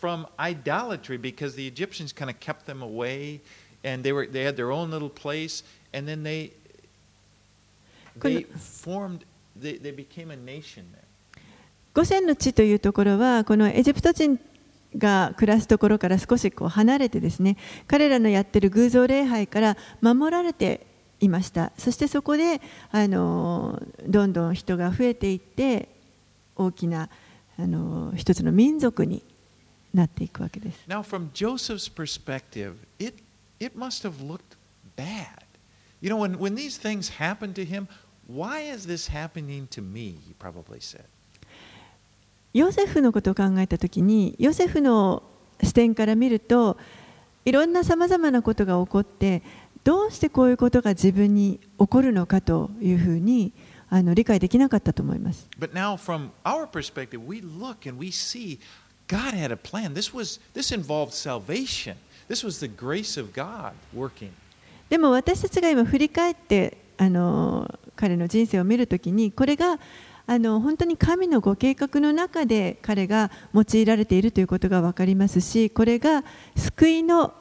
from idolatry because the Egyptians kind of kept them away, and they were they had their own little place, and then they they formed. They, they became a nation there. ゴシェンの地というところはこのエジプト人が暮らすところから少しこう離れてですね彼らのやってる偶像礼拝から守られていましたそしてそこであのどんどん人が増えていって大きなあの一つの民族になっていくわけです Now, from Joseph's perspective, it it must have looked bad. You know, when when these things happened to him, why is this happening to me? He probably said. ヨセフのことを考えた時にヨセフの視点から見るといろんなさまざまなことが起こってどうしてこういうことが自分に起こるのかというふうにあの理解できなかったと思います。But now, from our perspective, we look and we see God had a plan. This was this involved salvation. This was the grace of God working. でも私たちが今振り返ってあの彼の人生を見るときにこれがあの本当に神のご計画の中で彼が用いられているということが分かりますしこれが救いの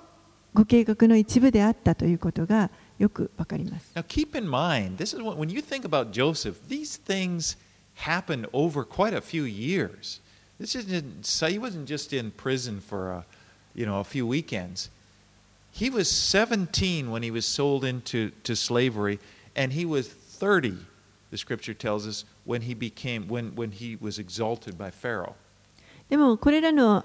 ご計画の一部であったということがよく分かります。Now, keep in mind, this is what, when you think about Joseph, these things happened over quite a few years. This isn't so he wasn't just in prison for a, you know a few weekends. He was 17 when he was sold into to slavery, and he was 30. The scripture tells us when he became when when he was exalted by Pharaoh. でもこれらの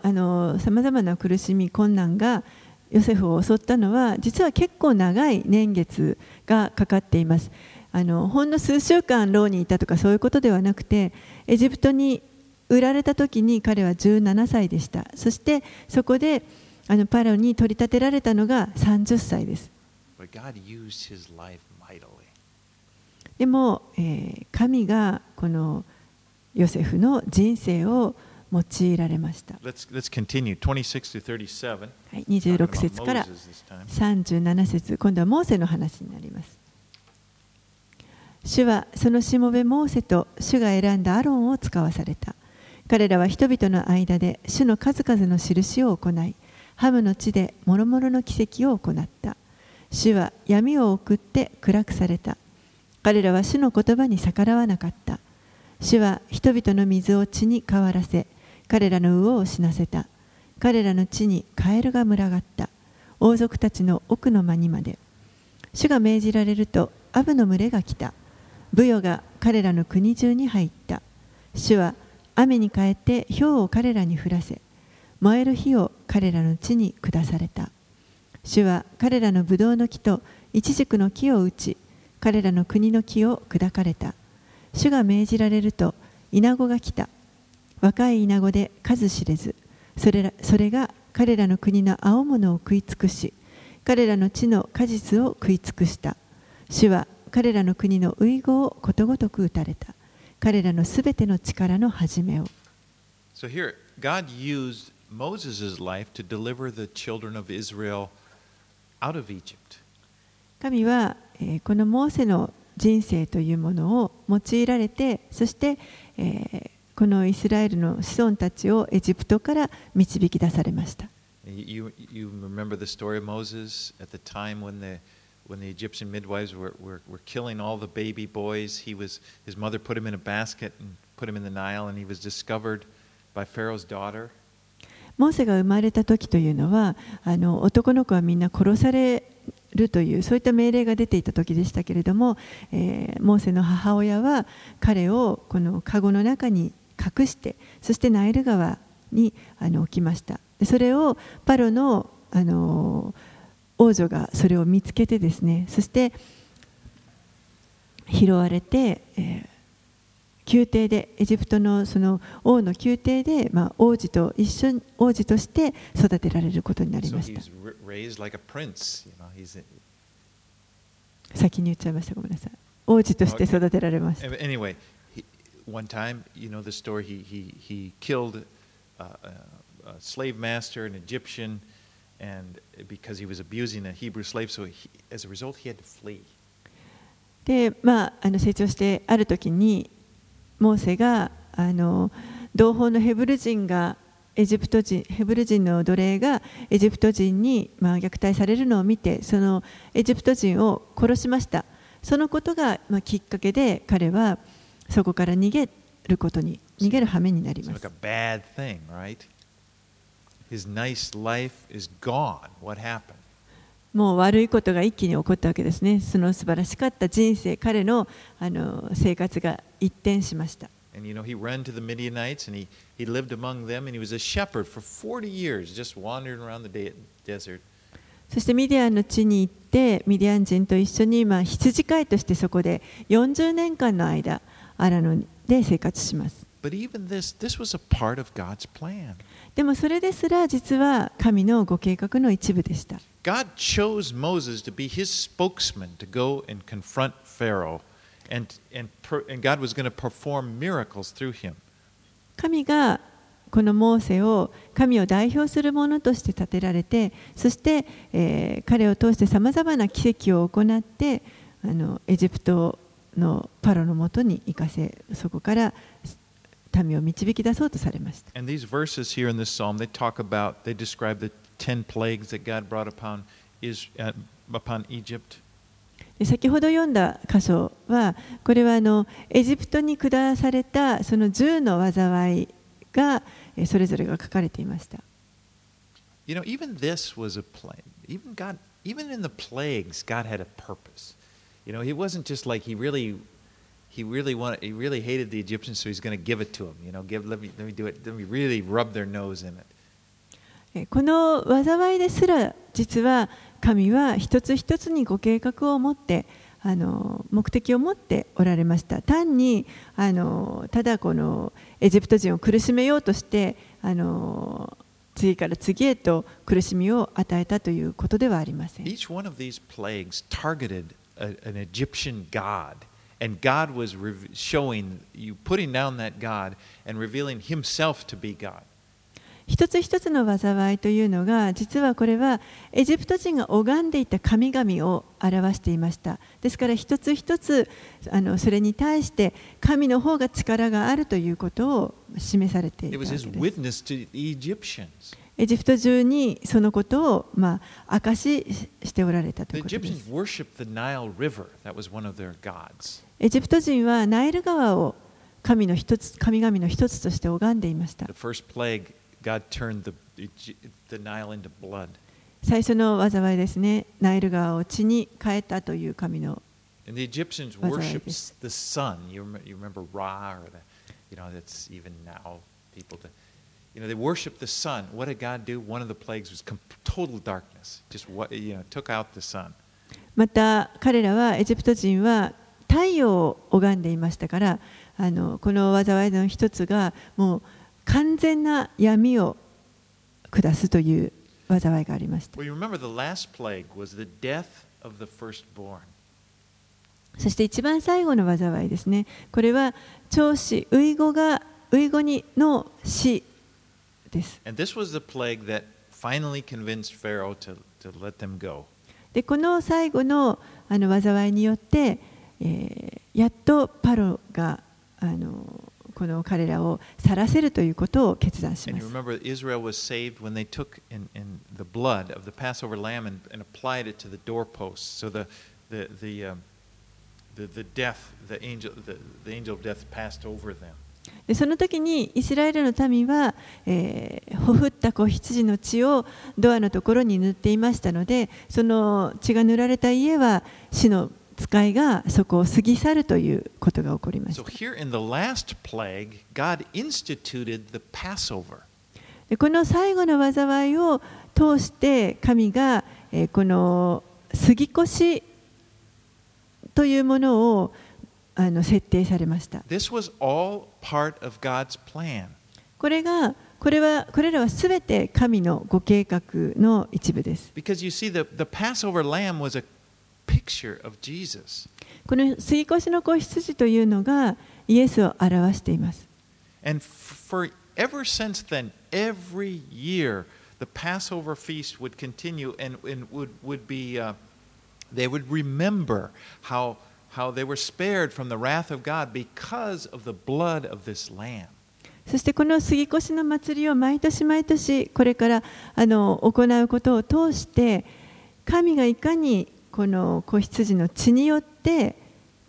さまざまな苦しみ困難がヨセフを襲ったのは実は結構長い年月がかかっていますあのほんの数週間牢にいたとかそういうことではなくてエジプトに 売られた時に彼は17歳でしたそしてそこであのパロに取り立てられたのが30歳です.でも、えー神がこのヨセフの人生を用いられました、Let's, let's continue. 26 to 37. はい、Talking 26 about 節から Moses this time. 37節今度はモーセの話になります主はそのしもべモーセと主が選んだアロンを使わされた彼らは人々の間で主の数々の印を行いハムの地で諸々の奇跡を行った。主は闇を送って暗くされた。彼らは主の言葉に逆らわなかった。主は人々の水を血に変わらせ彼らの魚を死なせた。彼らの地にカエルが群がった。王族たちの奥の間にまで。主が命じられるとアブの群れが来た。ブヨが彼らの国中に入った。主は雨に変えて氷を彼らに降らせ燃える火を彼らの地に下された。主は彼らのブドウの木とイチジクの木を打ち彼らの国の木を砕かれた。主が命じられるとイナゴが来た。若いイナゴで数知れずそれらそれが彼らの国の青物を食い尽くし彼らの地の果実を食い尽くした。主は彼らの国の遺語をことごとく打たれた。彼らのすべての力の始めを So here, God used Moses' life to deliver the children of Israel out of Egypt. 神は、えーこのモーセの人生というものを用いられてそして、えーこのイスラエルの子孫たちをエジプトから導き出されました You, you remember the story of Moses at the time when the, when the Egyptian midwives were, were, were killing all the baby boys. He was, his mother put him in a basket and put him in the Nile, and he was discovered by Pharaoh's daughter. モーセが生まれた時というのはあの男の子はみんな殺されるというそういった命令が出ていた時でしたけれども、えーモーセの母親は彼をこの籠の中に隠してそしてナイル川にあの置きましたそれをパロのあの王女がそれを見つけてですねそして拾われて、え、宮廷でエジプトの,その王の宮廷で、ま、王子と一緒に王子として育てられることになりました先に言っちゃいましたごめんなさい王子として育てられまし。And because he was abusing a Hebrew slave, so he, as a result, he had to flee. で、まあ、あの成長してある時にモーセがあの同胞のヘブル人がエジプト人ヘブル人の奴隷がエジプト人に、まあ、虐待されるのを見てそのエジプト人を殺しましたそのことが、まあ、きっかけで彼はそこから逃げることに逃げる羽目になりま like す thing, right? His nice life is gone. What happened? もう悪いことが一気に起こったわけですねその素晴らしかった人生彼のあの生活が一転しました And you know, he ran to the Midianites and he, he lived among them and he was a shepherd for 40 years, just wandering around the de- desert. そしてミディアンの地に行ってミディアン人と一緒にまあ羊飼いとしてそこで40年間の間アラノで生活します But even this, this was a part of God's plan. でもそれですら実は神のご計画の一部でした God chose Moses to be his spokesman to go and confront Pharaoh, and, and, per, and God was going to perform miracles through him. 神がこのモーセを神を代表するものとして立てられてそして、えー彼を通してさまざまな奇跡を行ってあのエジプトのパロのもとに行かせそこから民を導き出そうとされました And these verses here in this psalm, they talk about, they describe the 10 plagues that God brought upon, is, uh, upon Egypt. で先ほど読んだ箇所はこれはあのエジプトに下されたその10の災いがえーそれぞれが書かれていました You know, even this was a plague. Even God, even in the plagues, God had a purpose. You know, he wasn't just like he really, he really wanted, he really hated the Egyptians, so he's going to give it to them. You know, give, let me, let me do it. Let me really rub their nose in it. えーこの災いですら実は神は一つ一つにご計画を持ってあの目的を持っておられました単にあのただこのエジプト人を苦しめようとしてあの次から次へと苦しみを与えたということではありません。Each one of these plagues targeted an Egyptian god, And God was showing you, putting down that God つ一つの災いというのが実はこれはエジプト人が拝んでいた神々を表していました。ですから一つ一つあのそれに対して神の方が力があるということを示されていたエジプト中にそのことをまあ明かししておられたということでエジプト人はナイル川を神,の一つ神々の一つとして拝んでいました。最初の災いですね、ナイル川を血に変えたという神ので。また彼らはエジプト人は太陽を拝んでいましたからあのこの災いの一つがもう完全な闇を下すという災いがありました。そして一番最後の災いですね。これは長子ウイゴがウイゴにの死です。でこの最後のあの災いによって。えー、やっとパロがあのこの彼らを去らせるということを決断します。たでその時にイスラエルの民は、えー、ほふった子羊の血をドアのところに塗っていましたので、その血が塗られた家は死の使いがそこを過ぎ去るということが起こりまし So た here in the last plague, God instituted the Passover. でこの最後の災いを通して神が、えーこの杉越というものをあの設定されました This was all part of God's plan. これがこれはこれらはすべて神のご計画の一部です Because you see, the, the Passover lamb was a picture of Jesus. この杉越の子羊というのがイエスを表しています And for ever since then, every year, the Passover feast would continue and, and would, would be, uh, they would remember how, how they were spared from the wrath of God because of the blood of this lamb. そしてこの杉越の祭りを毎年毎年これからあの行うことを通して神がいかにこの子羊の血によって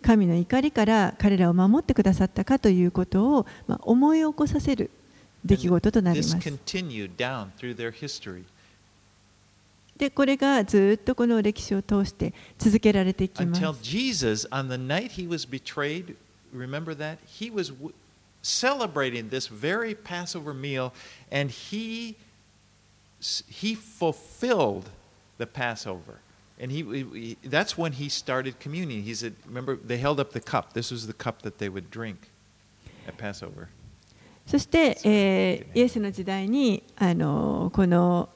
神の怒りから彼らを守ってくださったかということを、まあ、思い起こさせる出来事となりますでこれがずっとこの歴史を通して続けられていきます until Jesus, on the night he was betrayed, remember that? He was celebrating this very Passover meal and he, he fulfilled the Passover. And he, he, that's when he started communion. He said, remember, they held up the cup. This was the cup that they would drink at Passover. そして、えーイエスの時代にあのこの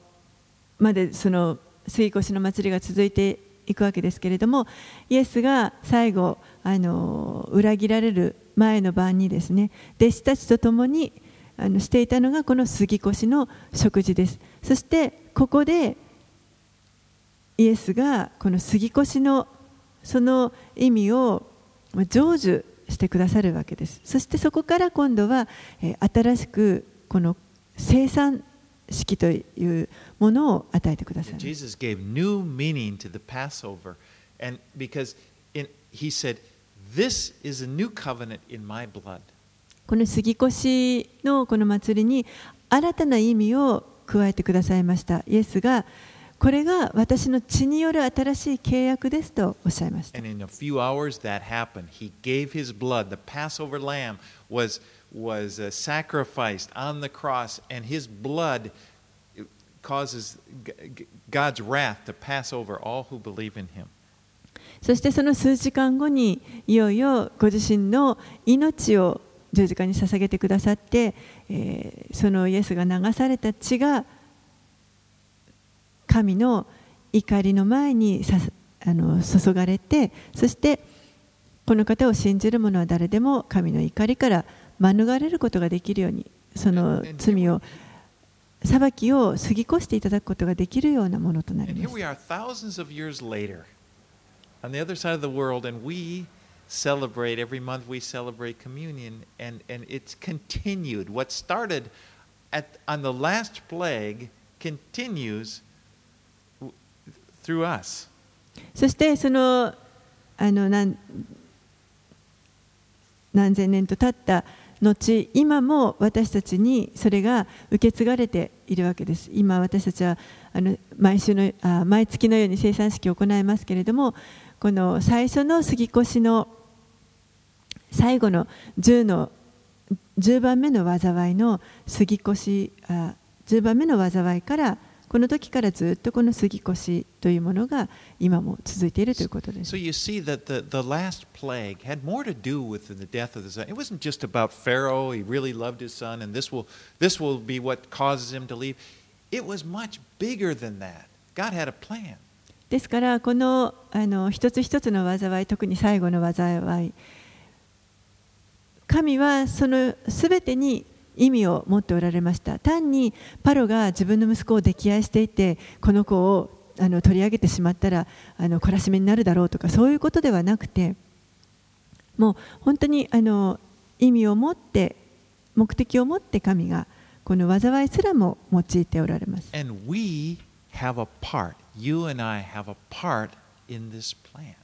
までその杉越の祭りが続いていくわけですけれどもイエスが最後あの裏切られる前の晩にですね弟子たちと共にあのしていたのがこの杉越の食事ですそしてここでイエスがこの杉越のその意味をまあ成就してくださるわけですそしてそこから今度は、えー新しくこの生産式というものを与えてくださる Jesus gave new meaning to the Passover. And because in, he said, This is a new covenant in my blood. この杉越のこの祭りに新たな意味を加えてくださいましたイエスがこれが私の血による新しい契約ですとおっしゃいました。そしてその数時間後にいよいよご自身の命を十字架に捧げてくださって、えー、そのイエスが流された血が神の怒りの前にさあの注がれてそしてこの方を信じる者は誰でも神の怒りから免れることができるようにその罪を裁きを過ぎ越していただくことができるようなものとなり And ま here す we are thousands of years later on the other side of the world, and we celebrate every month we celebrate communion, and, and it's continued. What started at, on the last plague continues through us. そしてそのあの何何千年と経った後今も私たちにそれが受け継がれているわけです今私たちはあの毎週のあ毎月のように生産式を行いますけれどもこの最初の杉越の最後の10の10番目の災いの杉越あ10番目の災いからこの時からずっとこの杉越というものが今も続いているということです。ですから、この,あの一つ一つの災い、特に最後の災い、神はその全てに意味を持っておられました単にパロが自分の息子を溺愛していてこの子をあの取り上げてしまったらあの懲らしめになるだろうとかそういうことではなくてもう本当にあの意味を持って目的を持って神がこの災いすらも用いておられます And we have a part. You and I have a part in this plan.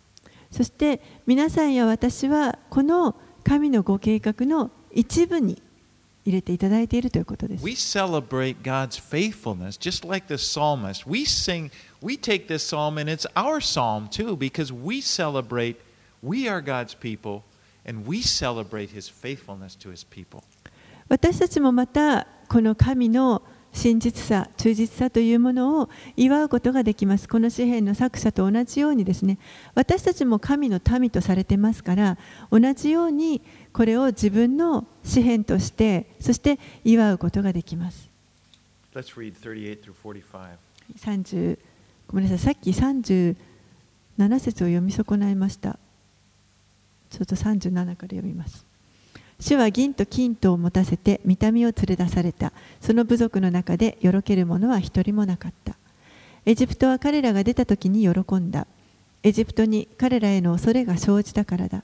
そして皆さんや私はこの神のご計画の一部に入れていただいているということです。We celebrate God's faithfulness just like the psalmist. We sing, we take this psalm and it's our psalm too because we celebrate, we are God's people and we celebrate his faithfulness to his people. 私たちもまたこの神の真実さ、忠実さというものを祝うことができます。この詩篇の作者と同じようにですね、私たちも神の民とされてますから、同じようにこれを自分の詩篇として、そして祝うことができます。Let's read 38 through 45. 30ごめんなさい、さっき37節を読み損ないました。ちょっと37から読みます。主は銀と金とを持たせて見た目を連れ出された。その部族の中でよろける者は一人もなかった。エジプトは彼らが出た時に喜んだ。エジプトに彼らへの恐れが生じたからだ。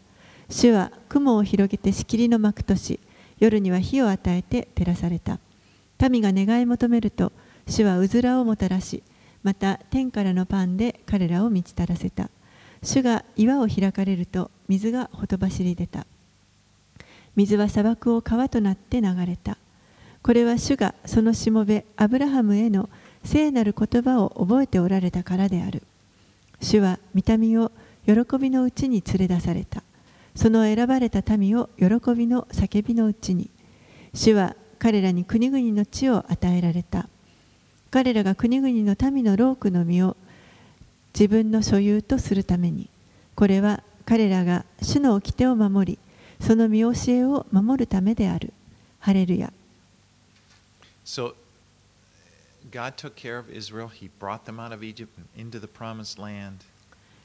主は雲を広げて仕切りの幕とし、夜には火を与えて照らされた。民が願い求めると、主はうずらをもたらし、また天からのパンで彼らを満ち足らせた。主が岩を開かれると水がほとばしり出た。水は砂漠を川となって流れた。これは主がそのしもべアブラハムへの聖なる言葉を覚えておられたからである。主は御民を喜びのうちに連れ出された。その選ばれた民を喜びの叫びのうちに。主は彼らに国々の地を与えられた。彼らが国々の民の労苦の身を自分の所有とするために。これは彼らが主の掟を守り、その見教えを守るためである。ハレルヤ。So God took care of Israel. He brought them out of Egypt into the promised land.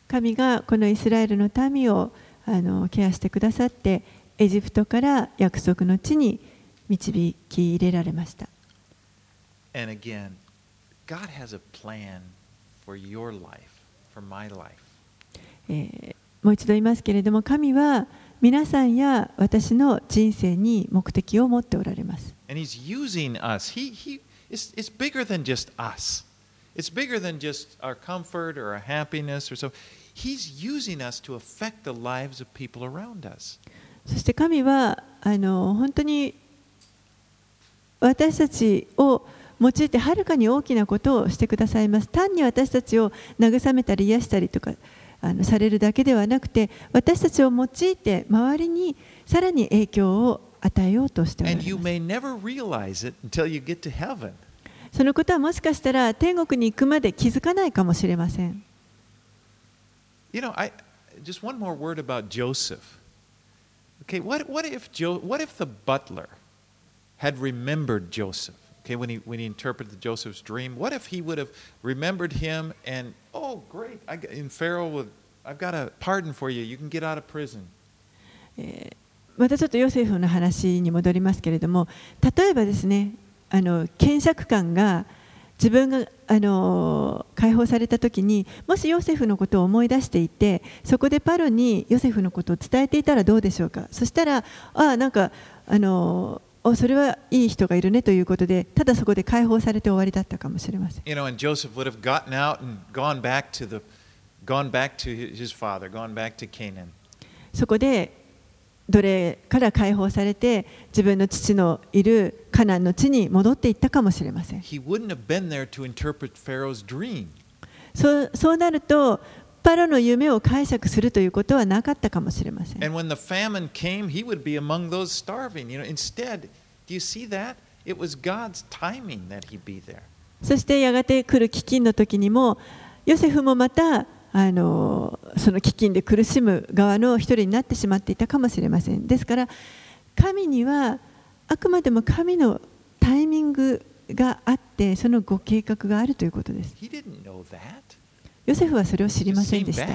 神がこのイスラエルの民をあのケアしてくださってエジプトから約束の地に導き入れられました。もう一度言いますけれども神は皆さんや私の人生に目的を持っておられます。He's using us to affect the lives of people around us. そして神はあの本当に私たちを用いてはるかに大きなことをしてくださいます。単に私たちを慰めたり癒したりとかあのされるだけではなくて私たちを用いて周りにさらに影響を与えようとしておられ And ま you す。may never realize it until you get to heaven. そのことはもしかしたら天国に行くまで気づかないかもしれません。You know, I, just one more word about Joseph. Okay, what, what, if jo- what if the butler had remembered Joseph? Okay, when he, when he interpreted Joseph's dream, what if he would have remembered him and, oh, great, I, got- and Pharaoh would, I've got a pardon for you. You can get out of prison. えーまたちょっとヨセフの話に戻りますけれども例えばですねあの検釈官が 自分があの解放された時にもしヨセフのことを思い出していてそこでパロにヨセフのことを伝えていたらどうでしょうか？そしたらああなんかあのおそれはいい人がいるねということでただそこで解放されて終わりだったかもしれません You know, and Joseph would have gotten out and gone back to the, gone back to his father, gone back to Canaan. そこで奴隷から解放されて自分の父のいるカナンの地に戻っていったかもしれません。そう,なるとパロの夢を解釈するということはなかったかもしれません。そしてやがて来る飢饉の時にもヨセフもまたあのその基金で苦しむ側の一人になってしまっていたかもしれません。ですから神にはあくまでも神のタイミングがあってそのご計画があるということです。ヨセフはそれを知りませんでした。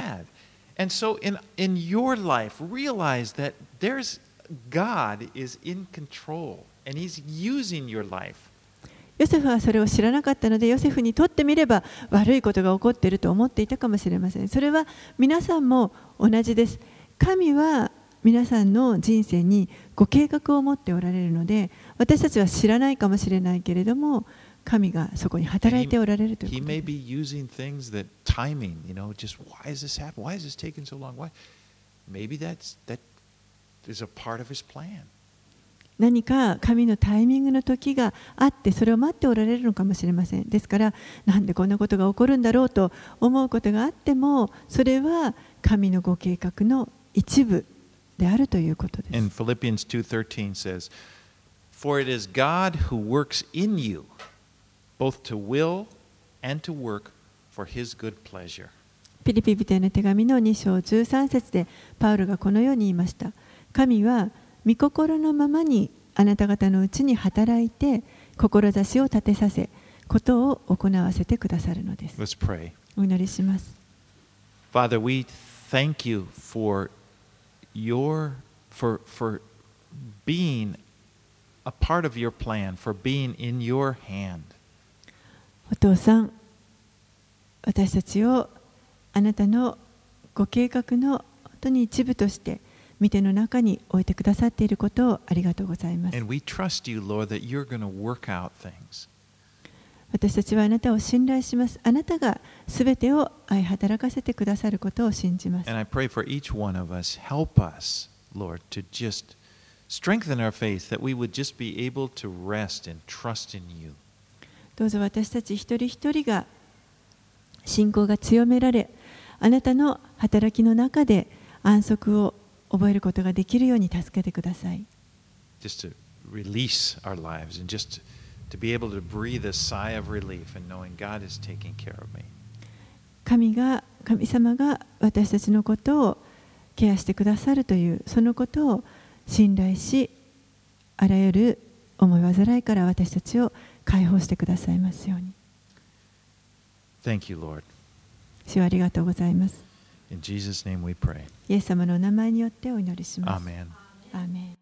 ヨセフはそれを知らなかったのでヨセフにとってみれば悪いことが起こっていると思っていたかもしれません。それは皆さんも同じです。神は皆さんの人生にご計画を持っておられるので私たちは知らないかもしれないけれども神がそこに働いておられるということで。す何か神のタイミングの時があってそれを待っておられるのかもしれません。ですからなんでこんなことが起こるんだろうと思うことがあってもそれは神のご計画の一部であるということです。And Philippians 2:13 says, "For it is God who works in you both to will and to work for his good pleasure." ピリピ人への手紙の2章13節でパウロがこのように言いました。神は御心のままにあなた方のうちに働いて志を立てさせことを行わせてくださるのです Let's pray. お祈りします Father, we thank you for your for for being a part of your plan, for being in your hand. お父さん私たちをあなたのご計画の本当に一部として見ての中に置いてくださっていることをありがとうございます。私たちはあなたを信頼します。あなたがすべてを愛働かせてくださることを信じます。Us, Lord, どうぞ私たち一人一人が信仰が強められ、あなたの働きの中で安息を覚えることができるように助けてください。神が、神様が私たちのことをケアしてくださるという、そのことを信頼し、あらゆる思い煩いから私たちを解放してくださいますように。私はありがとうございます。In Jesus' name we pray. イエス様のお名前によってお祈りします.アーメン